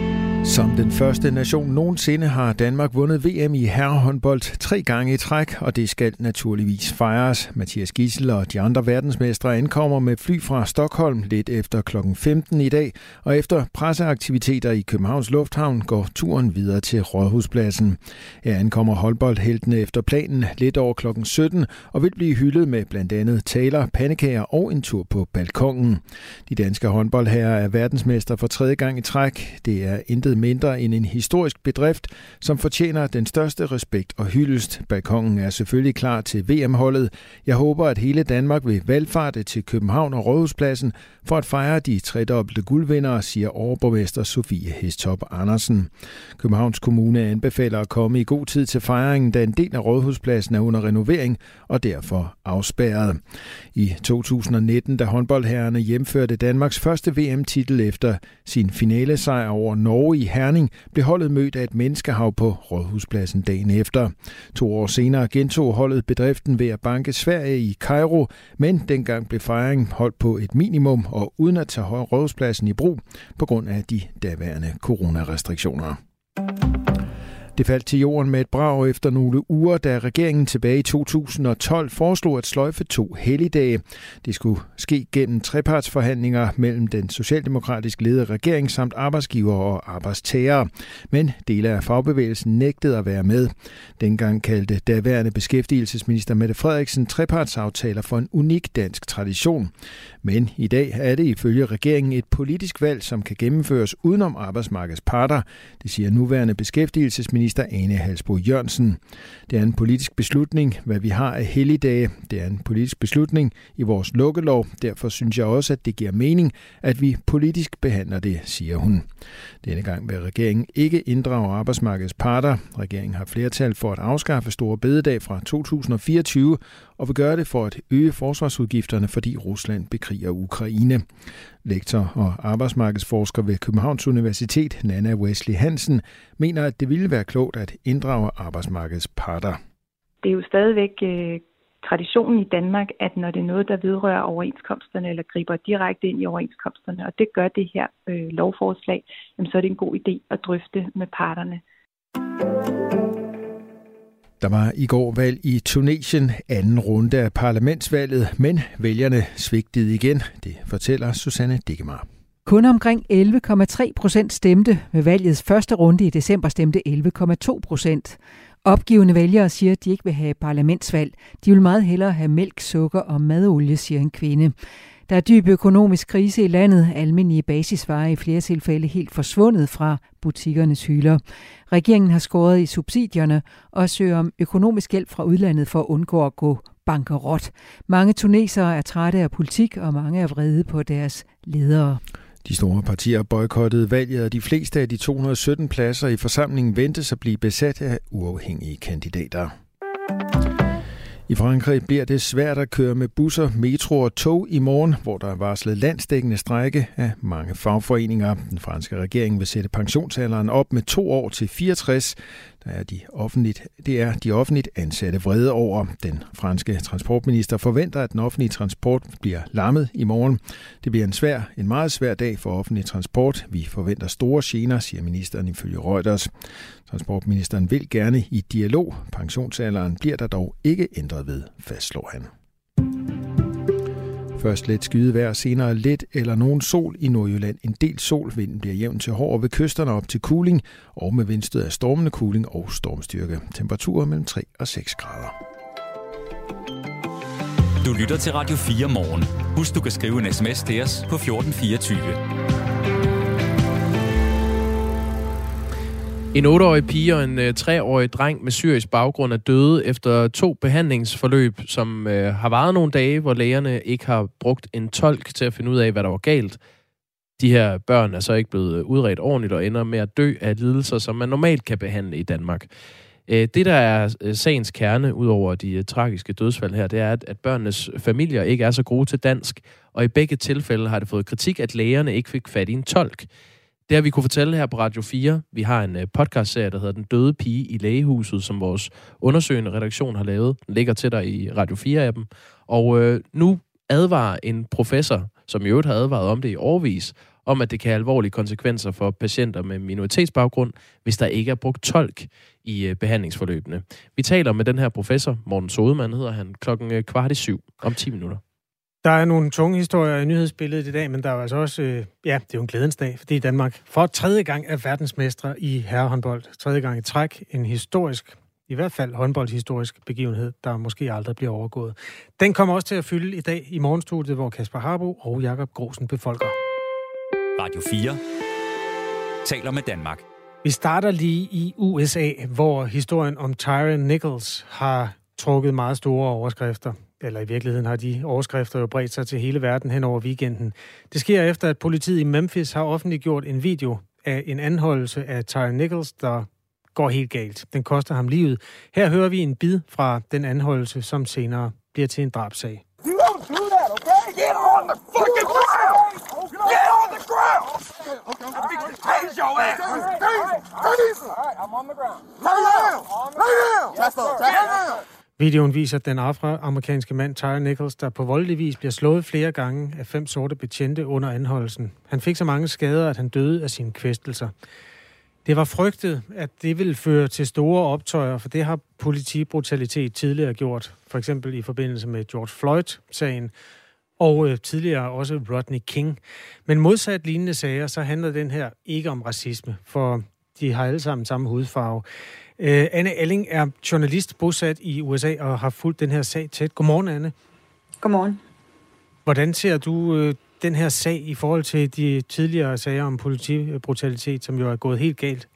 Som den første nation nogensinde har Danmark vundet VM i herrehåndbold tre gange i træk, og det skal naturligvis fejres. Mathias Gissel og de andre verdensmestre ankommer med fly fra Stockholm lidt efter kl. 15 i dag, og efter presseaktiviteter i Københavns Lufthavn går turen videre til Rådhuspladsen. Her ankommer håndboldheltene efter planen lidt over kl. 17 og vil blive hyldet med blandt andet taler, pandekager og en tur på balkongen. De danske håndboldherrer er verdensmester for tredje gang i træk. Det er intet intet mindre end en historisk bedrift, som fortjener den største respekt og hyldest. Balkongen er selvfølgelig klar til VM-holdet. Jeg håber, at hele Danmark vil valgfarte til København og Rådhuspladsen for at fejre de tredobbelte guldvindere, siger overborgmester Sofie Hestop Andersen. Københavns Kommune anbefaler at komme i god tid til fejringen, da en del af Rådhuspladsen er under renovering og derfor afspærret. I 2019, da håndboldherrerne hjemførte Danmarks første VM-titel efter sin finalesejr over Norge i Herning, blev holdet mødt af et menneskehav på Rådhuspladsen dagen efter. To år senere gentog holdet bedriften ved at banke Sverige i Cairo, men dengang blev fejringen holdt på et minimum og uden at tage Rådhuspladsen i brug på grund af de daværende coronarestriktioner. Det faldt til jorden med et brag efter nogle uger, da regeringen tilbage i 2012 foreslog at sløjfe to helligdage. Det skulle ske gennem trepartsforhandlinger mellem den socialdemokratisk ledede regering samt arbejdsgiver og arbejdstagere. Men dele af fagbevægelsen nægtede at være med. Dengang kaldte daværende beskæftigelsesminister Mette Frederiksen trepartsaftaler for en unik dansk tradition. Men i dag er det ifølge regeringen et politisk valg, som kan gennemføres udenom arbejdsmarkedets parter. Det siger nuværende beskæftigelsesminister Ane Halsbo Jørgensen. Det er en politisk beslutning, hvad vi har af helligdage. Det er en politisk beslutning i vores lukkelov. Derfor synes jeg også, at det giver mening, at vi politisk behandler det, siger hun. Denne gang vil regeringen ikke inddrage arbejdsmarkedets parter. Regeringen har flertal for at afskaffe store bededag fra 2024 og vil gøre det for at øge forsvarsudgifterne, fordi Rusland bekriger Ukraine. Lektor og arbejdsmarkedsforsker ved Københavns Universitet, Nana Wesley Hansen, mener, at det ville være klogt at inddrage arbejdsmarkedets parter. Det er jo stadigvæk øh, traditionen i Danmark, at når det er noget, der vedrører overenskomsterne eller griber direkte ind i overenskomsterne, og det gør det her øh, lovforslag, jamen, så er det en god idé at drøfte med parterne. Der var i går valg i Tunesien, anden runde af parlamentsvalget, men vælgerne svigtede igen. Det fortæller Susanne Dikkemar. Kun omkring 11,3 procent stemte. Ved valgets første runde i december stemte 11,2 procent. Opgivende vælgere siger, at de ikke vil have parlamentsvalg. De vil meget hellere have mælk, sukker og madolie, siger en kvinde. Der er dyb økonomisk krise i landet. Almindelige basisvarer i flere tilfælde helt forsvundet fra butikkernes hylder. Regeringen har skåret i subsidierne og søger om økonomisk hjælp fra udlandet for at undgå at gå bankerot. Mange tunesere er trætte af politik, og mange er vrede på deres ledere. De store partier boykottede valget, og de fleste af de 217 pladser i forsamlingen ventes at blive besat af uafhængige kandidater. I Frankrig bliver det svært at køre med busser, metro og tog i morgen, hvor der er varslet landsdækkende strække af mange fagforeninger. Den franske regering vil sætte pensionsalderen op med to år til 64. Der er de offentligt, det er de offentligt ansatte vrede over. Den franske transportminister forventer, at den offentlige transport bliver lammet i morgen. Det bliver en svær, en meget svær dag for offentlig transport. Vi forventer store gener, siger ministeren ifølge Reuters. Transportministeren vil gerne i dialog. Pensionsalderen bliver der dog ikke ændret ved, fastslår han. Først lidt skydevejr, senere lidt eller nogen sol i Nordjylland. En del sol, vinden bliver jævn til hård ved kysterne op til kuling, og med vindstød af stormende kuling og stormstyrke. Temperaturer mellem 3 og 6 grader. Du lytter til Radio 4 morgen. Husk, du kan skrive en sms til os på 1424. En 8-årig pige og en øh, 3-årig dreng med syrisk baggrund er døde efter to behandlingsforløb, som øh, har varet nogle dage, hvor lægerne ikke har brugt en tolk til at finde ud af, hvad der var galt. De her børn er så ikke blevet øh, udredt ordentligt og ender med at dø af lidelser, som man normalt kan behandle i Danmark. Øh, det, der er sagens kerne, ud over de tragiske dødsfald her, det er, at, at børnenes familier ikke er så gode til dansk, og i begge tilfælde har det fået kritik, at lægerne ikke fik fat i en tolk. Det har vi kunne fortælle her på Radio 4. Vi har en øh, podcastserie, der hedder Den døde pige i lægehuset, som vores undersøgende redaktion har lavet. Den ligger til dig i Radio 4-appen. Og øh, nu advarer en professor, som i øvrigt har advaret om det i årvis, om at det kan have alvorlige konsekvenser for patienter med minoritetsbaggrund, hvis der ikke er brugt tolk i øh, behandlingsforløbene. Vi taler med den her professor, Morten Sodemann hedder han, klokken øh, kvart i syv om 10 minutter. Der er nogle tunge historier i nyhedsbilledet i dag, men der er altså også, øh, ja, det er jo en glædens dag, fordi Danmark for tredje gang er verdensmestre i herrehåndbold. Tredje gang i træk, en historisk, i hvert fald håndboldhistorisk begivenhed, der måske aldrig bliver overgået. Den kommer også til at fylde i dag i morgenstudiet, hvor Kasper Harbo og Jakob Grosen befolker. Radio 4 taler med Danmark. Vi starter lige i USA, hvor historien om Tyron Nichols har trukket meget store overskrifter. Eller i virkeligheden har de overskrifter jo bredt sig til hele verden hen over weekenden. Det sker efter, at politiet i Memphis har offentliggjort en video af en anholdelse af Tyron Nichols, der går helt galt. Den koster ham livet. Her hører vi en bid fra den anholdelse, som senere bliver til en drabsag. You don't do that, okay? Get on the fucking ground! Get on the ground! Okay, okay, okay. Raise your ass! All right, I'm on the ground. Lay down! Lay down! Tesla, Tesla! Videoen viser den afroamerikanske mand Tyre Nichols, der på voldelig vis bliver slået flere gange af fem sorte betjente under anholdelsen. Han fik så mange skader, at han døde af sine kvæstelser. Det var frygtet, at det ville føre til store optøjer, for det har politibrutalitet tidligere gjort, for eksempel i forbindelse med George Floyd-sagen, og øh, tidligere også Rodney King. Men modsat lignende sager, så handler den her ikke om racisme, for de har alle sammen samme hudfarve. Øh, Anne Elling er journalist bosat i USA og har fulgt den her sag tæt. Godmorgen, Anne. Godmorgen. Hvordan ser du øh, den her sag i forhold til de tidligere sager om politibrutalitet, som jo er gået helt galt?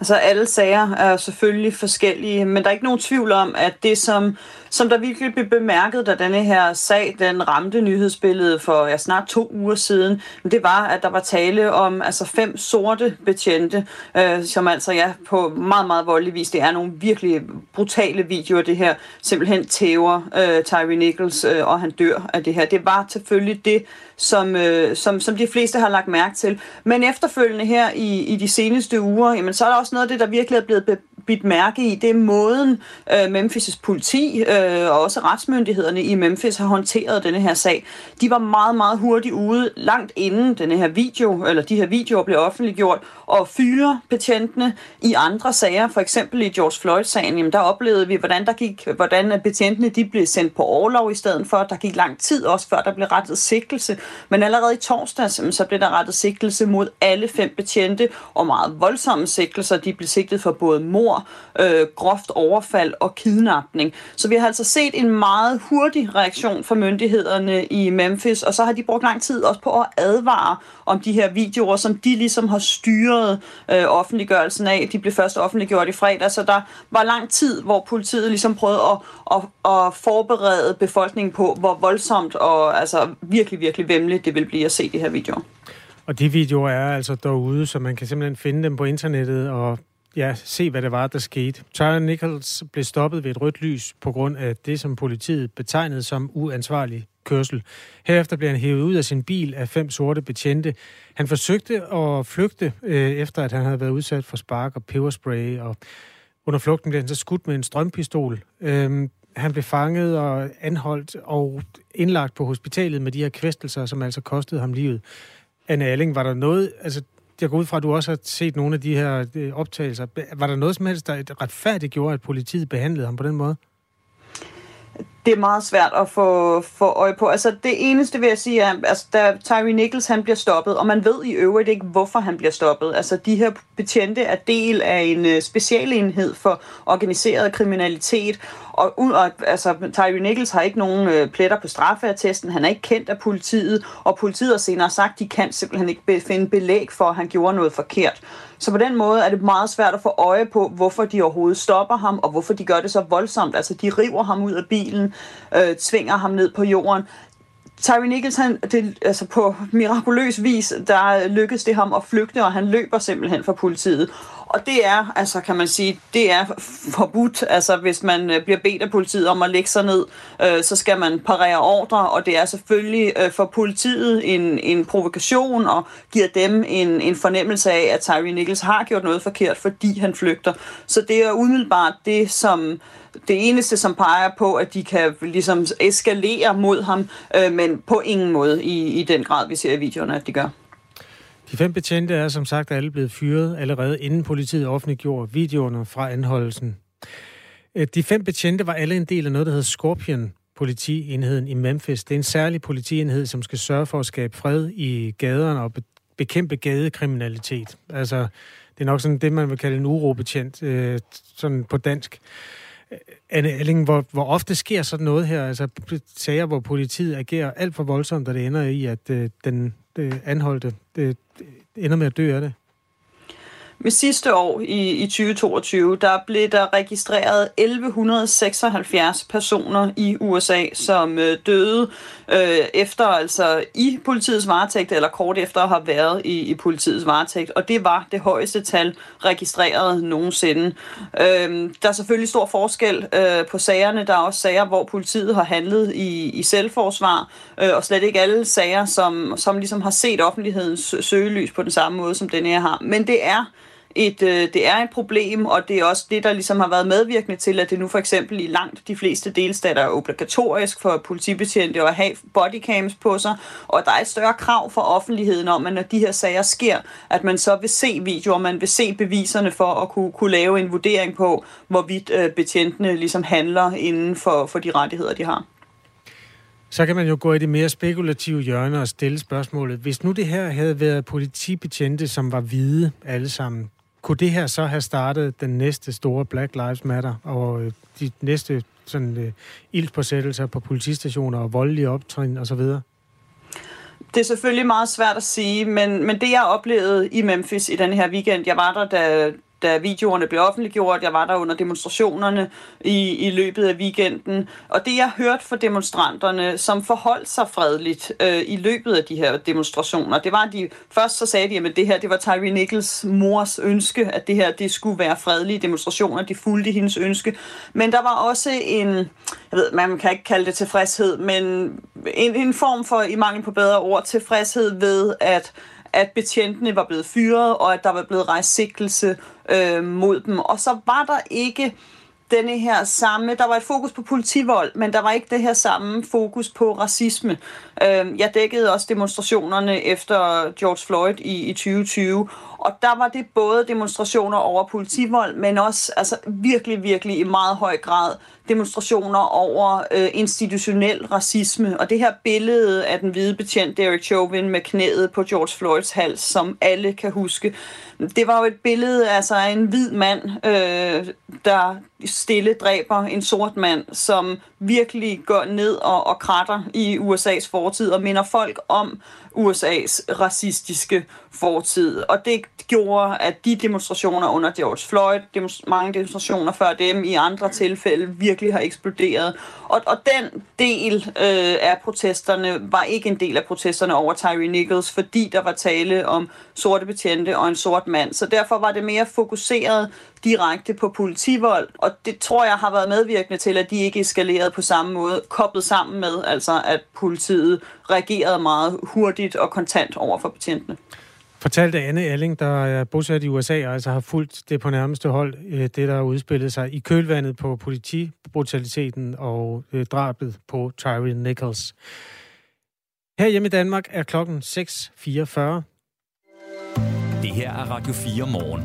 Altså alle sager er selvfølgelig forskellige, men der er ikke nogen tvivl om, at det som, som der virkelig blev bemærket, da denne her sag den ramte nyhedsbilledet for ja, snart to uger siden, det var, at der var tale om altså fem sorte betjente, øh, som altså ja, på meget, meget voldelig vis, det er nogle virkelig brutale videoer, det her simpelthen tæver øh, Tyree Nichols, øh, og han dør af det her. Det var selvfølgelig det, som, øh, som, som de fleste har lagt mærke til. Men efterfølgende her i, i de seneste uger, jamen, så er der også noget af det, der virkelig er blevet bidt mærke i, det er måden øh, Memphis' politi øh, og også retsmyndighederne i Memphis har håndteret denne her sag. De var meget, meget hurtigt ude, langt inden denne her video, eller de her videoer blev offentliggjort, og fyre betjentene i andre sager, for eksempel i George Floyd-sagen, jamen der oplevede vi, hvordan der gik, hvordan betjentene de blev sendt på overlov i stedet for. Der gik lang tid også, før der blev rettet sigtelse. Men allerede i torsdag, så blev der rettet sigtelse mod alle fem betjente, og meget voldsomme sigtelser. De blev sigtet for både mor, øh, groft overfald og kidnapning. Så vi har altså set en meget hurtig reaktion fra myndighederne i Memphis, og så har de brugt lang tid også på at advare om de her videoer, som de ligesom har styret øh, offentliggørelsen af. De blev først offentliggjort i fredag, så der var lang tid, hvor politiet ligesom prøvede at, at, at forberede befolkningen på, hvor voldsomt og altså virkelig, virkelig vemmeligt det vil blive at se de her videoer. Og de videoer er altså derude, så man kan simpelthen finde dem på internettet og ja, se, hvad det var, der skete. Tyler Nichols blev stoppet ved et rødt lys på grund af det, som politiet betegnede som uansvarlig kørsel. Herefter blev han hævet ud af sin bil af fem sorte betjente. Han forsøgte at flygte, øh, efter at han havde været udsat for spark og peberspray, og under flugten blev han så skudt med en strømpistol. Øh, han blev fanget og anholdt og indlagt på hospitalet med de her kvæstelser, som altså kostede ham livet. Anne Alling, var der noget, altså jeg går ud fra, at du også har set nogle af de her øh, optagelser. Var der noget som helst, der retfærdigt gjorde, at politiet behandlede ham på den måde? Det er meget svært at få, få øje på. Altså det eneste vil jeg sige er, altså da Tyree Nichols han bliver stoppet, og man ved i øvrigt ikke, hvorfor han bliver stoppet. Altså de her betjente er del af en øh, specialenhed for organiseret kriminalitet, og, og altså, Tyree Nichols har ikke nogen øh, pletter på straffeattesten, han er ikke kendt af politiet, og politiet har senere sagt, de kan simpelthen ikke be- finde belæg for, at han gjorde noget forkert. Så på den måde er det meget svært at få øje på, hvorfor de overhovedet stopper ham, og hvorfor de gør det så voldsomt. Altså, de river ham ud af bilen, øh, tvinger ham ned på jorden. Tyree Nichols, han, det, altså på mirakuløs vis, der lykkedes det ham at flygte, og han løber simpelthen fra politiet. Og det er, altså kan man sige, det er forbudt. Altså hvis man øh, bliver bedt af politiet om at lægge sig ned, øh, så skal man parere ordre, og det er selvfølgelig øh, for politiet en, en provokation og giver dem en, en fornemmelse af, at Tyree Nichols har gjort noget forkert, fordi han flygter. Så det er umiddelbart det, som det eneste, som peger på, at de kan ligesom eskalere mod ham, øh, men på ingen måde i, i den grad, vi ser i videoerne, at de gør. De fem betjente er som sagt alle blevet fyret allerede inden politiet offentliggjorde videoerne fra anholdelsen. Øh, de fem betjente var alle en del af noget, der hedder Scorpion, politienheden i Memphis. Det er en særlig politienhed, som skal sørge for at skabe fred i gaderne og bekæmpe gadekriminalitet. Altså, det er nok sådan det, man vil kalde en urobetjent, øh, sådan på dansk. Anne Elling, hvor, hvor ofte sker sådan noget her? Altså sager, hvor politiet agerer alt for voldsomt, og det ender i, at øh, den øh, anholdte øh, ender med at dø af det? Med sidste år i, i 2022, der blev der registreret 1176 personer i USA, som øh, døde øh, efter altså i politiets varetægt, eller kort efter at have været i, i politiets varetægt. Og det var det højeste tal registreret nogensinde. Øh, der er selvfølgelig stor forskel øh, på sagerne. Der er også sager, hvor politiet har handlet i, i selvforsvar, øh, og slet ikke alle sager, som, som ligesom har set offentlighedens søgelys på den samme måde, som den her har. Men det er et, øh, det er et problem, og det er også det, der ligesom har været medvirkende til, at det nu for eksempel i langt de fleste delstater er obligatorisk for politibetjente at have bodycams på sig, og der er et større krav for offentligheden om, at når de her sager sker, at man så vil se videoer, man vil se beviserne for at kunne, kunne lave en vurdering på, hvorvidt øh, betjentene ligesom handler inden for, for de rettigheder, de har. Så kan man jo gå i det mere spekulative hjørne og stille spørgsmålet. Hvis nu det her havde været politibetjente, som var hvide alle sammen, kunne det her så have startet den næste store Black Lives Matter og øh, de næste sådan øh, ildspåsættelser på politistationer og voldelige optrin osv.? Det er selvfølgelig meget svært at sige, men, men det jeg oplevede i Memphis i den her weekend, jeg var der, da, da videoerne blev offentliggjort. Jeg var der under demonstrationerne i, i løbet af weekenden. Og det, jeg hørte fra demonstranterne, som forholdt sig fredeligt øh, i løbet af de her demonstrationer, det var, at de først så sagde de, at det her det var Tyree Nichols mors ønske, at det her det skulle være fredelige demonstrationer. De fulgte hendes ønske. Men der var også en, jeg ved, man kan ikke kalde det tilfredshed, men en, en form for, i mangel på bedre ord, tilfredshed ved, at at betjentene var blevet fyret, og at der var blevet rejst sigtelse øh, mod dem. Og så var der ikke denne her samme, der var et fokus på politivold, men der var ikke det her samme fokus på racisme. Øh, jeg dækkede også demonstrationerne efter George Floyd i, i 2020, og der var det både demonstrationer over politivold, men også altså, virkelig, virkelig i meget høj grad demonstrationer over øh, institutionel racisme. Og det her billede af den hvide betjent Derek Chauvin med knæet på George Floyds hals, som alle kan huske, det var jo et billede altså, af en hvid mand, øh, der stille dræber en sort mand, som virkelig går ned og, og kratter i USA's fortid og minder folk om USA's racistiske fortid. Og det gjorde, at de demonstrationer under George Floyd, demonst- mange demonstrationer før dem i andre tilfælde, virkelig har eksploderet. Og, og den del øh, af protesterne var ikke en del af protesterne over Tyree Nichols, fordi der var tale om sorte betjente og en sort mand. Så derfor var det mere fokuseret direkte på politivold, og det tror jeg har været medvirkende til, at de ikke eskalerede på samme måde, koblet sammen med, altså at politiet reagerede meget hurtigt og kontant over for betjentene. Fortalte Anne Alling, der er bosat i USA, og altså har fulgt det på nærmeste hold, øh, det der har udspillet sig i kølvandet på politibrutaliteten og øh, drabet på Tyree Nichols. Her hjemme i Danmark er klokken 6.44. Det her er Radio 4 morgen.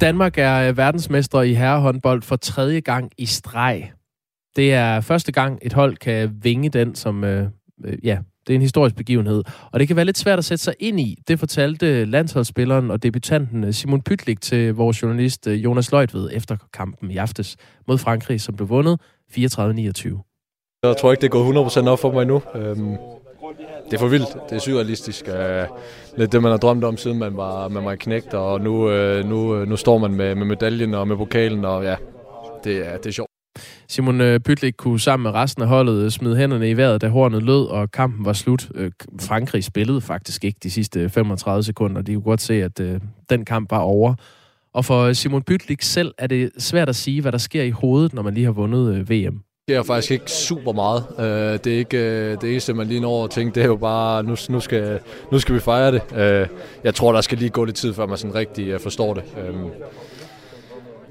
Danmark er verdensmester i herrehåndbold for tredje gang i streg. Det er første gang, et hold kan vinge den, som øh, øh, ja, det er en historisk begivenhed. Og det kan være lidt svært at sætte sig ind i. Det fortalte landsholdsspilleren og debutanten øh, Simon Pytlik til vores journalist øh, Jonas Løjtved efter kampen i aftes mod Frankrig, som blev vundet 34-29. Jeg tror ikke, det går 100% op for mig endnu. Øhm, det er for vildt. Det er surrealistisk. Øh, lidt det, man har drømt om, siden man var, man var knægt, og nu, øh, nu, øh, nu står man med, med medaljen og med pokalen, og ja, det er, det er sjovt. Simon øh, Pytlik kunne sammen med resten af holdet øh, smide hænderne i vejret, da hornet lød, og kampen var slut. Øh, Frankrig spillede faktisk ikke de sidste 35 sekunder. De kunne godt se, at den kamp var over. Og for Simon Pytlik selv er det svært at sige, hvad der sker i hovedet, når man lige har vundet VM. Det er faktisk ikke super meget. Det er ikke det eneste, man lige når at tænke, det er jo bare, nu, nu, skal, nu skal vi fejre det. Jeg tror, der skal lige gå lidt tid, før man sådan rigtig forstår det. Øhm,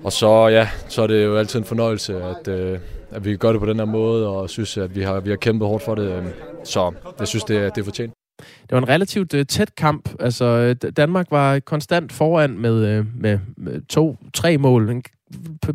og så, ja, så er det jo altid en fornøjelse, at, øh, at vi gør det på den her måde, og synes, at vi har, vi har kæmpet hårdt for det. Øhm, så jeg synes, det, er, det er fortjent. Det var en relativt øh, tæt kamp. Altså, øh, Danmark var konstant foran med, øh, med, med to-tre mål. En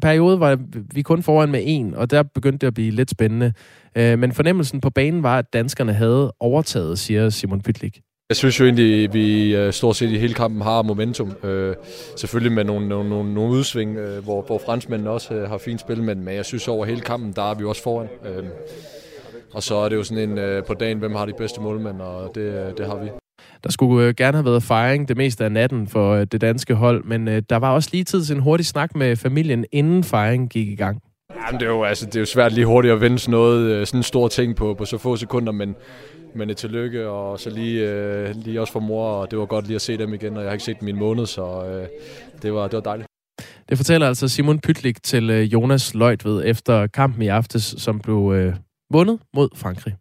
periode var vi kun foran med en, og der begyndte det at blive lidt spændende. Øh, men fornemmelsen på banen var, at danskerne havde overtaget, siger Simon Pytlik. Jeg synes jo egentlig, at vi øh, stort set i hele kampen har momentum. Øh, selvfølgelig med nogle, nogle, nogle, nogle udsving, øh, hvor, hvor franskmændene også øh, har fint spil, men, men jeg synes over hele kampen, der er vi også foran. Øh, og så er det jo sådan en øh, på dagen, hvem har de bedste målmænd, og det, det har vi. Der skulle gerne have været fejring det meste af natten for det danske hold, men der var også lige tid til en hurtig snak med familien, inden fejringen gik i gang. Jamen, det, er jo, altså, det er jo svært lige hurtigt at vende sådan noget, sådan en stor ting på, på så få sekunder, men, men et tillykke, og så lige, øh, lige også for mor, og det var godt lige at se dem igen, og jeg har ikke set dem i en måned, så øh, det, var, det var dejligt. Det fortæller altså Simon Pytlik til øh, Jonas Løjtved efter kampen i aftes, som blev øh, vundet mod Frankrig.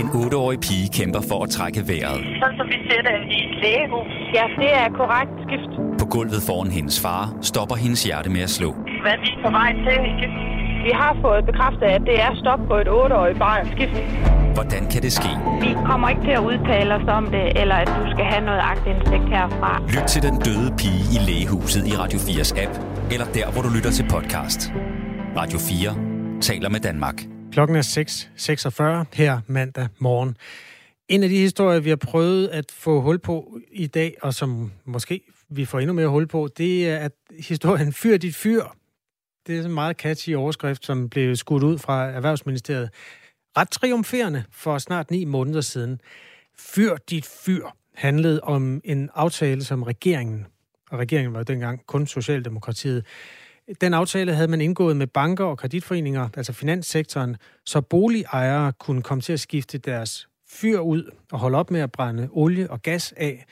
En 8-årig pige kæmper for at trække vejret. Sådan som vi ser det i et lægehus. Ja, det er korrekt skift. På gulvet foran hendes far stopper hendes hjerte med at slå. Hvad er vi på vej til? Vi har fået bekræftet, at det er stop på et 8-årigt barn skift. Hvordan kan det ske? Vi kommer ikke til at udtale os om det, eller at du skal have noget agtindsigt herfra. Lyt til den døde pige i lægehuset i Radio 4's app, eller der, hvor du lytter til podcast. Radio 4 taler med Danmark. Klokken er 6.46 her mandag morgen. En af de historier, vi har prøvet at få hul på i dag, og som måske vi får endnu mere hul på, det er, at historien Fyr dit fyr det er en meget catchy overskrift, som blev skudt ud fra Erhvervsministeriet. Ret triumferende for snart ni måneder siden. Fyr dit fyr handlede om en aftale, som regeringen, og regeringen var jo dengang kun Socialdemokratiet, den aftale havde man indgået med banker og kreditforeninger, altså finanssektoren, så boligejere kunne komme til at skifte deres fyr ud og holde op med at brænde olie og gas af,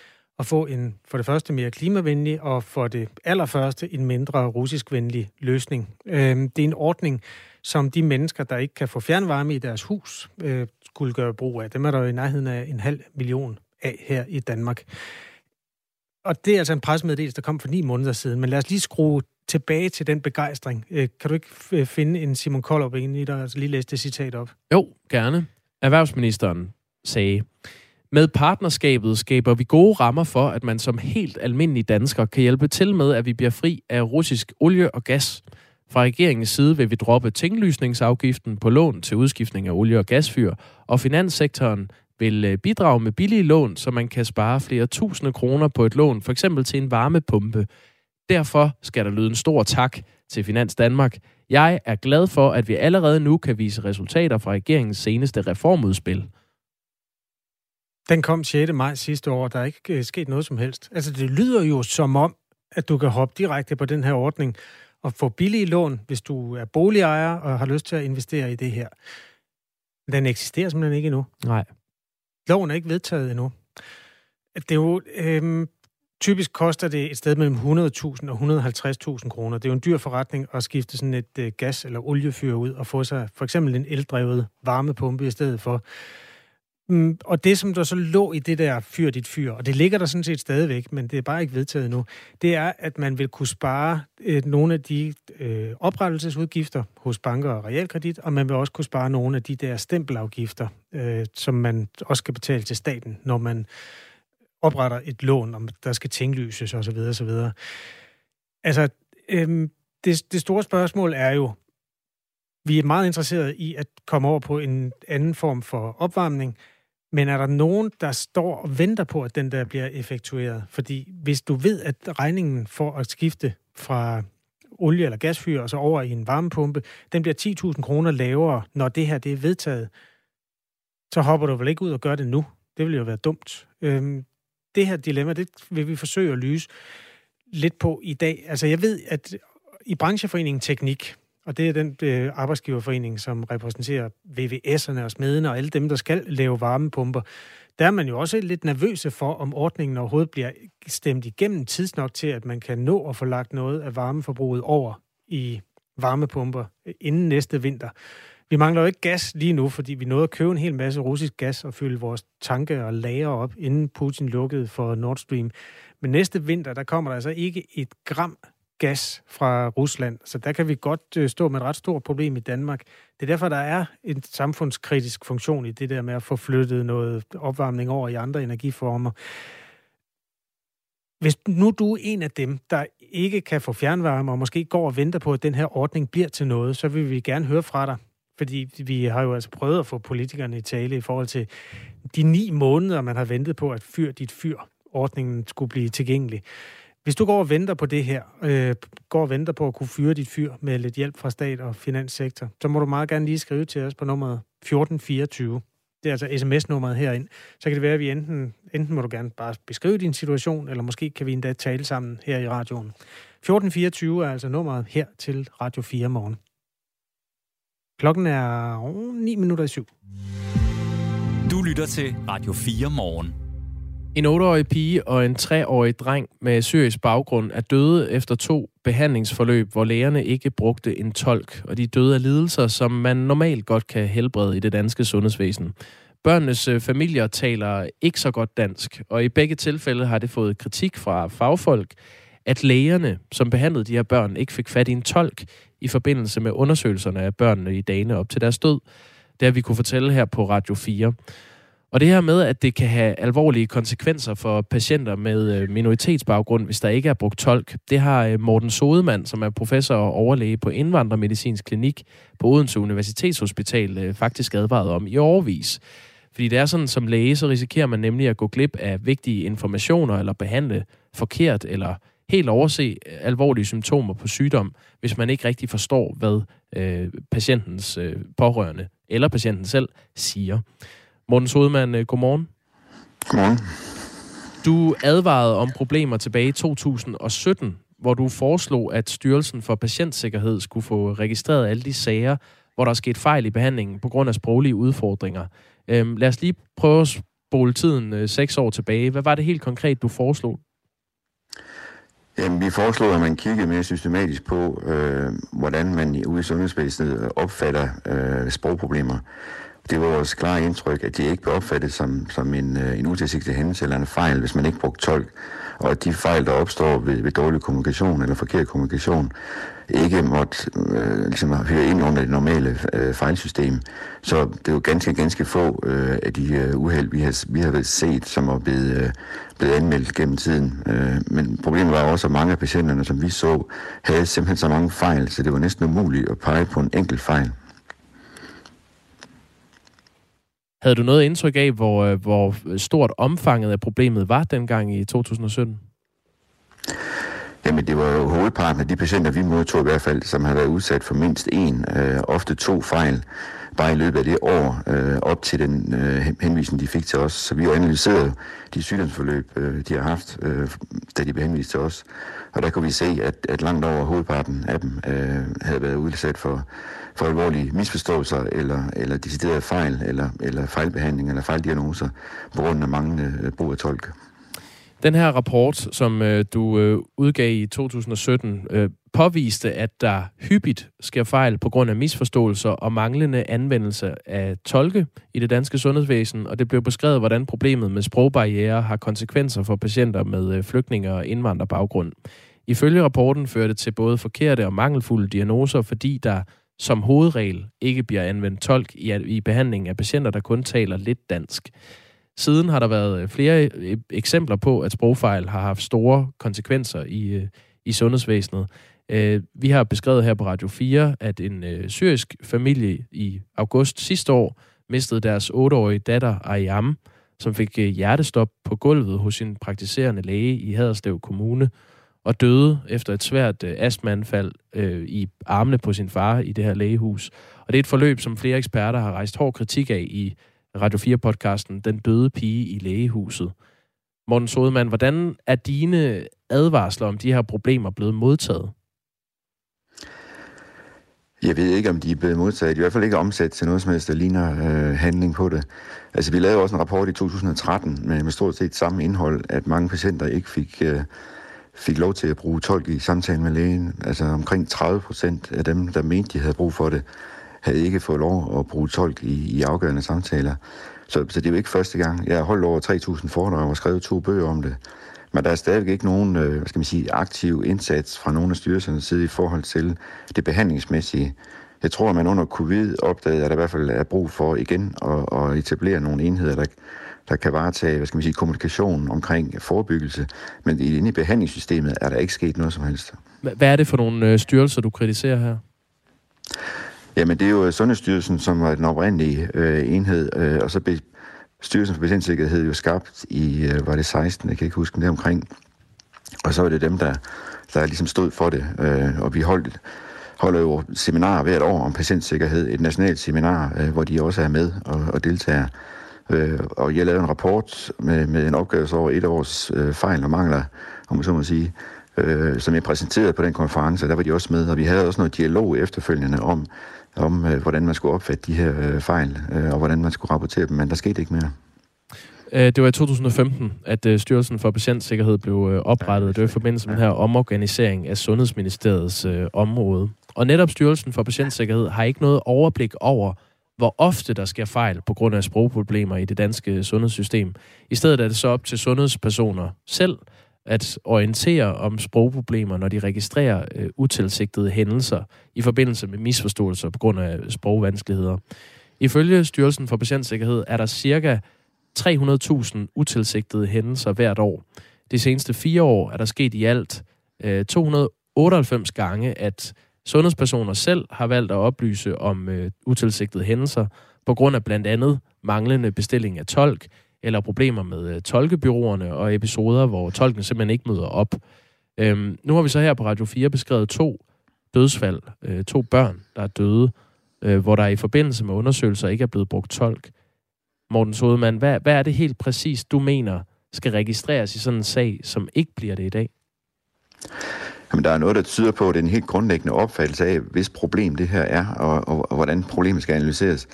at få en for det første mere klimavenlig og for det allerførste en mindre russiskvenlig løsning. Øh, det er en ordning, som de mennesker, der ikke kan få fjernvarme i deres hus, øh, skulle gøre brug af. Dem er der jo i nærheden af en halv million af her i Danmark. Og det er altså en pressemeddelelse, der kom for ni måneder siden. Men lad os lige skrue tilbage til den begejstring. Øh, kan du ikke øh, finde en Simon Koldrup ind i dig, lige læse det citat op? Jo, gerne. Erhvervsministeren sagde, med partnerskabet skaber vi gode rammer for, at man som helt almindelig dansker kan hjælpe til med, at vi bliver fri af russisk olie og gas. Fra regeringens side vil vi droppe tinglysningsafgiften på lån til udskiftning af olie- og gasfyr, og finanssektoren vil øh, bidrage med billige lån, så man kan spare flere tusinde kroner på et lån, for eksempel til en varmepumpe. Derfor skal der lyde en stor tak til Finans Danmark. Jeg er glad for, at vi allerede nu kan vise resultater fra regeringens seneste reformudspil. Den kom 6. maj sidste år, der er ikke øh, sket noget som helst. Altså, det lyder jo som om, at du kan hoppe direkte på den her ordning og få billige lån, hvis du er boligejer og har lyst til at investere i det her. Den eksisterer simpelthen ikke endnu. Nej. Loven er ikke vedtaget endnu. Det er jo... Øhm, typisk koster det et sted mellem 100.000 og 150.000 kroner. Det er jo en dyr forretning at skifte sådan et øh, gas- eller oliefyr ud og få sig for eksempel en eldrevet varmepumpe i stedet for. Øhm, og det, som der så lå i det der fyr dit fyr, og det ligger der sådan set stadigvæk, men det er bare ikke vedtaget nu, det er, at man vil kunne spare øh, nogle af de øh, oprettelsesudgifter hos banker og realkredit, og man vil også kunne spare nogle af de der stempelafgifter, øh, som man også skal betale til staten, når man opretter et lån, om der skal tinglyses osv. osv. Altså, øh, det, det store spørgsmål er jo, vi er meget interesserede i at komme over på en anden form for opvarmning, men er der nogen, der står og venter på, at den der bliver effektueret? Fordi hvis du ved, at regningen for at skifte fra olie- eller gasfyr og så over i en varmepumpe, den bliver 10.000 kroner lavere, når det her det er vedtaget, så hopper du vel ikke ud og gør det nu. Det vil jo være dumt. Øhm, det her dilemma, det vil vi forsøge at lyse lidt på i dag. Altså jeg ved, at i brancheforeningen Teknik, og det er den øh, arbejdsgiverforening, som repræsenterer VVS'erne og smedene og alle dem, der skal lave varmepumper, der er man jo også lidt nervøse for, om ordningen overhovedet bliver stemt igennem tidsnok til, at man kan nå at få lagt noget af varmeforbruget over i varmepumper øh, inden næste vinter. Vi mangler jo ikke gas lige nu, fordi vi nåede at købe en hel masse russisk gas og fylde vores tanke og lager op, inden Putin lukkede for Nord Stream. Men næste vinter, der kommer der altså ikke et gram gas fra Rusland. Så der kan vi godt øh, stå med et ret stort problem i Danmark. Det er derfor, der er en samfundskritisk funktion i det der med at få flyttet noget opvarmning over i andre energiformer. Hvis nu du er en af dem, der ikke kan få fjernvarme og måske går og venter på, at den her ordning bliver til noget, så vil vi gerne høre fra dig. Fordi vi har jo altså prøvet at få politikerne i tale i forhold til de ni måneder, man har ventet på, at fyr dit fyr ordningen skulle blive tilgængelig. Hvis du går og venter på det her, øh, går og venter på at kunne fyre dit fyr med lidt hjælp fra stat og finanssektor, så må du meget gerne lige skrive til os på nummeret 1424. Det er altså sms-nummeret herind. Så kan det være, at vi enten, enten må du gerne bare beskrive din situation, eller måske kan vi endda tale sammen her i radioen. 1424 er altså nummeret her til Radio 4 morgen. Klokken er 9 minutter i syv. Du lytter til Radio 4 morgen. En 8-årig pige og en 3-årig dreng med syrisk baggrund er døde efter to behandlingsforløb, hvor lægerne ikke brugte en tolk, og de døde af lidelser, som man normalt godt kan helbrede i det danske sundhedsvæsen. Børnenes øh, familier taler ikke så godt dansk, og i begge tilfælde har det fået kritik fra fagfolk, at lægerne, som behandlede de her børn, ikke fik fat i en tolk i forbindelse med undersøgelserne af børnene i dagene op til deres død. Det har vi kunne fortælle her på Radio 4. Og det her med, at det kan have alvorlige konsekvenser for patienter med øh, minoritetsbaggrund, hvis der ikke er brugt tolk, det har øh, Morten Sodemann, som er professor og overlæge på Indvandrermedicinsk Klinik på Odense Universitetshospital, øh, faktisk advaret om i årvis. Fordi det er sådan, som læge, så risikerer man nemlig at gå glip af vigtige informationer eller behandle forkert eller helt overse alvorlige symptomer på sygdom, hvis man ikke rigtig forstår, hvad øh, patientens øh, pårørende eller patienten selv siger. Morten Sodemann, øh, godmorgen. Godmorgen. Du advarede om problemer tilbage i 2017, hvor du foreslog, at Styrelsen for Patientsikkerhed skulle få registreret alle de sager, hvor der er sket fejl i behandlingen på grund af sproglige udfordringer. Øhm, lad os lige prøve at spole tiden øh, seks år tilbage. Hvad var det helt konkret, du foreslog? Jamen, vi foreslog, at man kiggede mere systematisk på, øh, hvordan man ude i sundhedsvæsenet opfatter øh, sprogproblemer. Det var vores klare indtryk, at de ikke blev opfattet som, som en, øh, en utilsigtet hændelse eller en fejl, hvis man ikke brugte tolk. Og at de fejl, der opstår ved, ved dårlig kommunikation eller forkert kommunikation, ikke måtte øh, ligesom høre ind under det normale øh, fejlsystem. Så det er jo ganske, ganske få øh, af de øh, uheld, vi har, vi har set, som er blevet, øh, blevet anmeldt gennem tiden. Øh, men problemet var også, at mange af patienterne, som vi så, havde simpelthen så mange fejl, så det var næsten umuligt at pege på en enkelt fejl. Havde du noget indtryk af, hvor, øh, hvor stort omfanget af problemet var dengang i 2017? Jamen, det var jo hovedparten af de patienter, vi modtog i hvert fald, som havde været udsat for mindst en, øh, ofte to fejl, bare i løbet af det år, øh, op til den øh, henvisning, de fik til os. Så vi har analyseret de sygdomsforløb, øh, de har haft, øh, da de blev henvist til os. Og der kunne vi se, at, at langt over hovedparten af dem øh, havde været udsat for, for alvorlige misforståelser, eller, eller deciderede fejl, eller, eller fejlbehandling, eller fejldiagnoser, på grund af manglende øh, brug af tolk. Den her rapport, som øh, du øh, udgav i 2017, øh, påviste, at der hyppigt sker fejl på grund af misforståelser og manglende anvendelse af tolke i det danske sundhedsvæsen, og det blev beskrevet, hvordan problemet med sprogbarriere har konsekvenser for patienter med øh, flygtninge og indvandrerbaggrund. Ifølge rapporten fører det til både forkerte og mangelfulde diagnoser, fordi der som hovedregel ikke bliver anvendt tolk i, i behandlingen af patienter, der kun taler lidt dansk. Siden har der været øh, flere øh, eksempler på, at sprogfejl har haft store konsekvenser i, i sundhedsvæsenet. Øh, vi har beskrevet her på Radio 4, at en øh, syrisk familie i august sidste år mistede deres 8-årige datter Ayam, som fik øh, hjertestop på gulvet hos sin praktiserende læge i Haderslev Kommune og døde efter et svært øh, astmaanfald øh, i armene på sin far i det her lægehus. Og det er et forløb, som flere eksperter har rejst hård kritik af i Radio 4-podcasten Den døde pige i lægehuset. Morten Sodemann, hvordan er dine advarsler om de her problemer blevet modtaget? Jeg ved ikke, om de er blevet modtaget. I hvert fald ikke omsat til noget som helst, der ligner øh, handling på det. Altså, vi lavede også en rapport i 2013 med, med stort set samme indhold, at mange patienter ikke fik, øh, fik lov til at bruge tolk i samtalen med lægen. Altså, omkring 30 procent af dem, der mente, de havde brug for det, havde ikke fået lov at bruge tolk i, i afgørende samtaler. Så, så det er jo ikke første gang. Jeg har holdt over 3.000 foredrag og skrevet to bøger om det. Men der er stadigvæk ikke nogen øh, hvad skal man sige, aktiv indsats fra nogle af styrelsernes side i forhold til det behandlingsmæssige. Jeg tror, at man under covid opdagede, at der i hvert fald er brug for igen at, at etablere nogle enheder, der, der kan varetage hvad skal man sige, kommunikation omkring forebyggelse. Men inde i behandlingssystemet er der ikke sket noget som helst. Hvad er det for nogle øh, styrelser, du kritiserer her? Jamen, det er jo Sundhedsstyrelsen, som var den oprindelige øh, enhed, øh, og så Styrelsen for Patientsikkerhed jo skabt i, øh, var det 16, jeg kan ikke huske, det omkring. Og så var det dem, der, der ligesom stod for det, øh, og vi holdt, holder jo seminarer hvert år om patientsikkerhed, et nationalt seminar, øh, hvor de også er med og, og deltager. Øh, og jeg lavede en rapport med, med en opgave over et års øh, fejl og mangler, om man så må sige, øh, som jeg præsenterede på den konference, der var de også med, og vi havde også noget dialog efterfølgende om, om øh, hvordan man skulle opfatte de her øh, fejl, øh, og hvordan man skulle rapportere dem, men der skete ikke mere. Øh, det var i 2015, at øh, Styrelsen for Patientsikkerhed blev oprettet. Det var i forbindelse med den her omorganisering af Sundhedsministeriets område. Og netop Styrelsen for Patientsikkerhed har ikke noget overblik over, hvor ofte der sker fejl på grund af sprogproblemer i det danske sundhedssystem. I stedet er det så op til sundhedspersoner selv at orientere om sprogproblemer, når de registrerer øh, utilsigtede hændelser i forbindelse med misforståelser på grund af sprogvanskeligheder. Ifølge Styrelsen for Patientsikkerhed er der cirka 300.000 utilsigtede hændelser hvert år. De seneste fire år er der sket i alt øh, 298 gange, at sundhedspersoner selv har valgt at oplyse om øh, utilsigtede hændelser på grund af blandt andet manglende bestilling af tolk, eller problemer med øh, tolkebyråerne og episoder, hvor tolken simpelthen ikke møder op. Øhm, nu har vi så her på Radio 4 beskrevet to dødsfald, øh, to børn, der er døde, øh, hvor der i forbindelse med undersøgelser ikke er blevet brugt tolk. Morten Sodemann, hvad, hvad er det helt præcis, du mener skal registreres i sådan en sag, som ikke bliver det i dag? Jamen, der er noget, der tyder på, at det er en helt grundlæggende opfattelse af, hvis problem det her er, og, og, og hvordan problemet skal analyseres.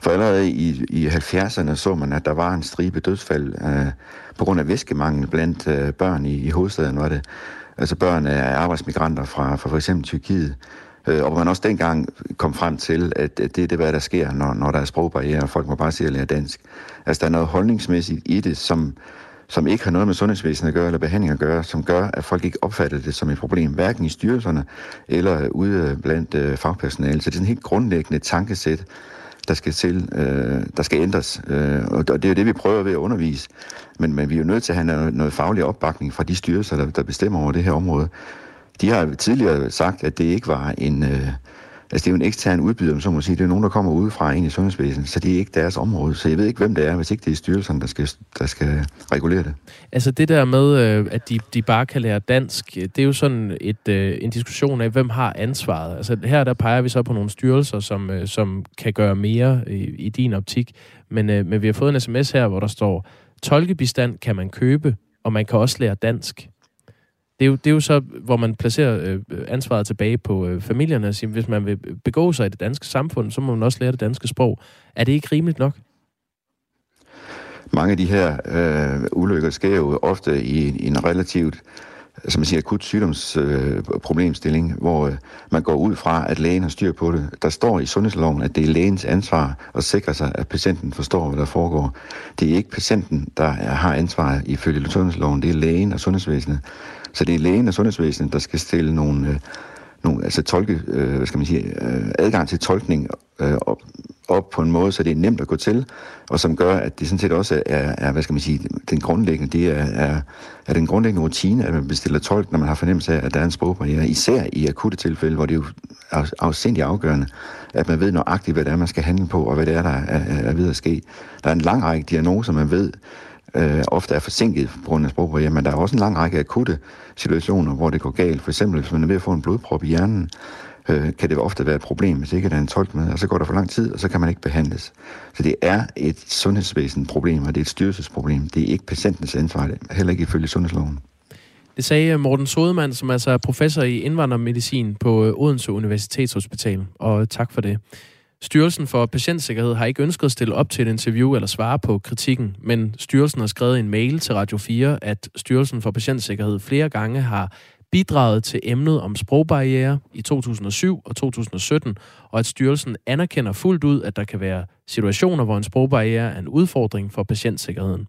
For allerede i, i 70'erne så man, at der var en stribe dødsfald øh, på grund af væskemangel blandt øh, børn i, i hovedstaden, var det. Altså børn af arbejdsmigranter fra, fra for eksempel Tyrkiet. Øh, og man også dengang kom frem til, at, at det er det, hvad der sker, når, når der er sprogbarriere, og folk må bare sige at lære dansk. Altså der er noget holdningsmæssigt i det, som, som ikke har noget med sundhedsvæsenet at gøre, eller behandling at gøre, som gør, at folk ikke opfatter det som et problem, hverken i styrelserne eller ude øh, blandt øh, fagpersonale. Så det er sådan en helt grundlæggende tankesæt, der skal til, øh, der skal ændres. Øh, og det er jo det, vi prøver ved at undervise. Men, men vi er jo nødt til at have noget, noget faglig opbakning fra de styrelser, der, der bestemmer over det her område. De har tidligere sagt, at det ikke var en... Øh, Altså, det er jo en ekstern udbyder, så man sige. Det er nogen, der kommer udefra ind i sundhedsvæsenet, så det er ikke deres område. Så jeg ved ikke, hvem det er, hvis ikke det er styrelsen, der skal, der skal regulere det. Altså det der med, øh, at de, de bare kan lære dansk, øh, det er jo sådan et, øh, en diskussion af, hvem har ansvaret. Altså her der peger vi så på nogle styrelser, som, som kan gøre mere i, i din optik. Men, men vi har fået en sms her, hvor der står, tolkebistand kan man købe, og man kan også lære dansk det er, jo, det er jo så, hvor man placerer øh, ansvaret tilbage på øh, familierne og siger, hvis man vil begå sig i det danske samfund, så må man også lære det danske sprog. Er det ikke rimeligt nok? Mange af de her øh, ulykker sker jo ofte i, i en relativt som man siger, akut sygdomsproblemstilling, øh, hvor øh, man går ud fra, at lægen har styr på det. Der står i sundhedsloven, at det er lægens ansvar at sikre sig, at patienten forstår, hvad der foregår. Det er ikke patienten, der er, har ansvaret ifølge sundhedsloven, det er lægen og sundhedsvæsenet. Så det er lægen og sundhedsvæsenet, der skal stille nogle, øh, nogle altså tolke, øh, hvad skal man sige, øh, adgang til tolkning øh, op, op på en måde, så det er nemt at gå til, og som gør, at det sådan set også er, er hvad skal man sige, den grundlæggende, det er, er, er den grundlæggende rutine, at man bestiller tolk, når man har fornemmelse af, at der er en sprogbarriere, især i akutte tilfælde, hvor det jo er afsindig afgørende, at man ved nøjagtigt, hvad det er, man skal handle på, og hvad det er, der er, er, er ved at ske. Der er en lang række diagnoser, man ved, øh, ofte er forsinket på grund af sprogbarriere, men der er også en lang række akutte situationer, hvor det går galt. For eksempel, hvis man er ved at få en blodprop i hjernen, øh, kan det ofte være et problem, hvis ikke der er en tolk med, og så går der for lang tid, og så kan man ikke behandles. Så det er et sundhedsvæsen problem, og det er et styrelsesproblem. Det er ikke patientens ansvar, heller ikke ifølge sundhedsloven. Det sagde Morten Sodemann, som altså er professor i indvandrermedicin på Odense Universitetshospital. Og tak for det. Styrelsen for Patientsikkerhed har ikke ønsket at stille op til et interview eller svare på kritikken, men styrelsen har skrevet en mail til Radio 4, at Styrelsen for Patientsikkerhed flere gange har bidraget til emnet om sprogbarriere i 2007 og 2017, og at styrelsen anerkender fuldt ud, at der kan være situationer, hvor en sprogbarriere er en udfordring for patientsikkerheden.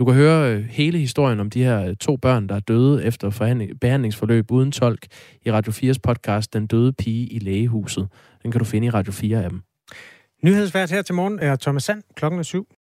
Du kan høre øh, hele historien om de her øh, to børn, der er døde efter behandlingsforløb uden tolk i Radio 4's podcast Den døde pige i lægehuset. Den kan du finde i Radio 4 af dem. Nyhedsvært her til morgen er Thomas Sand. Klokken er syv.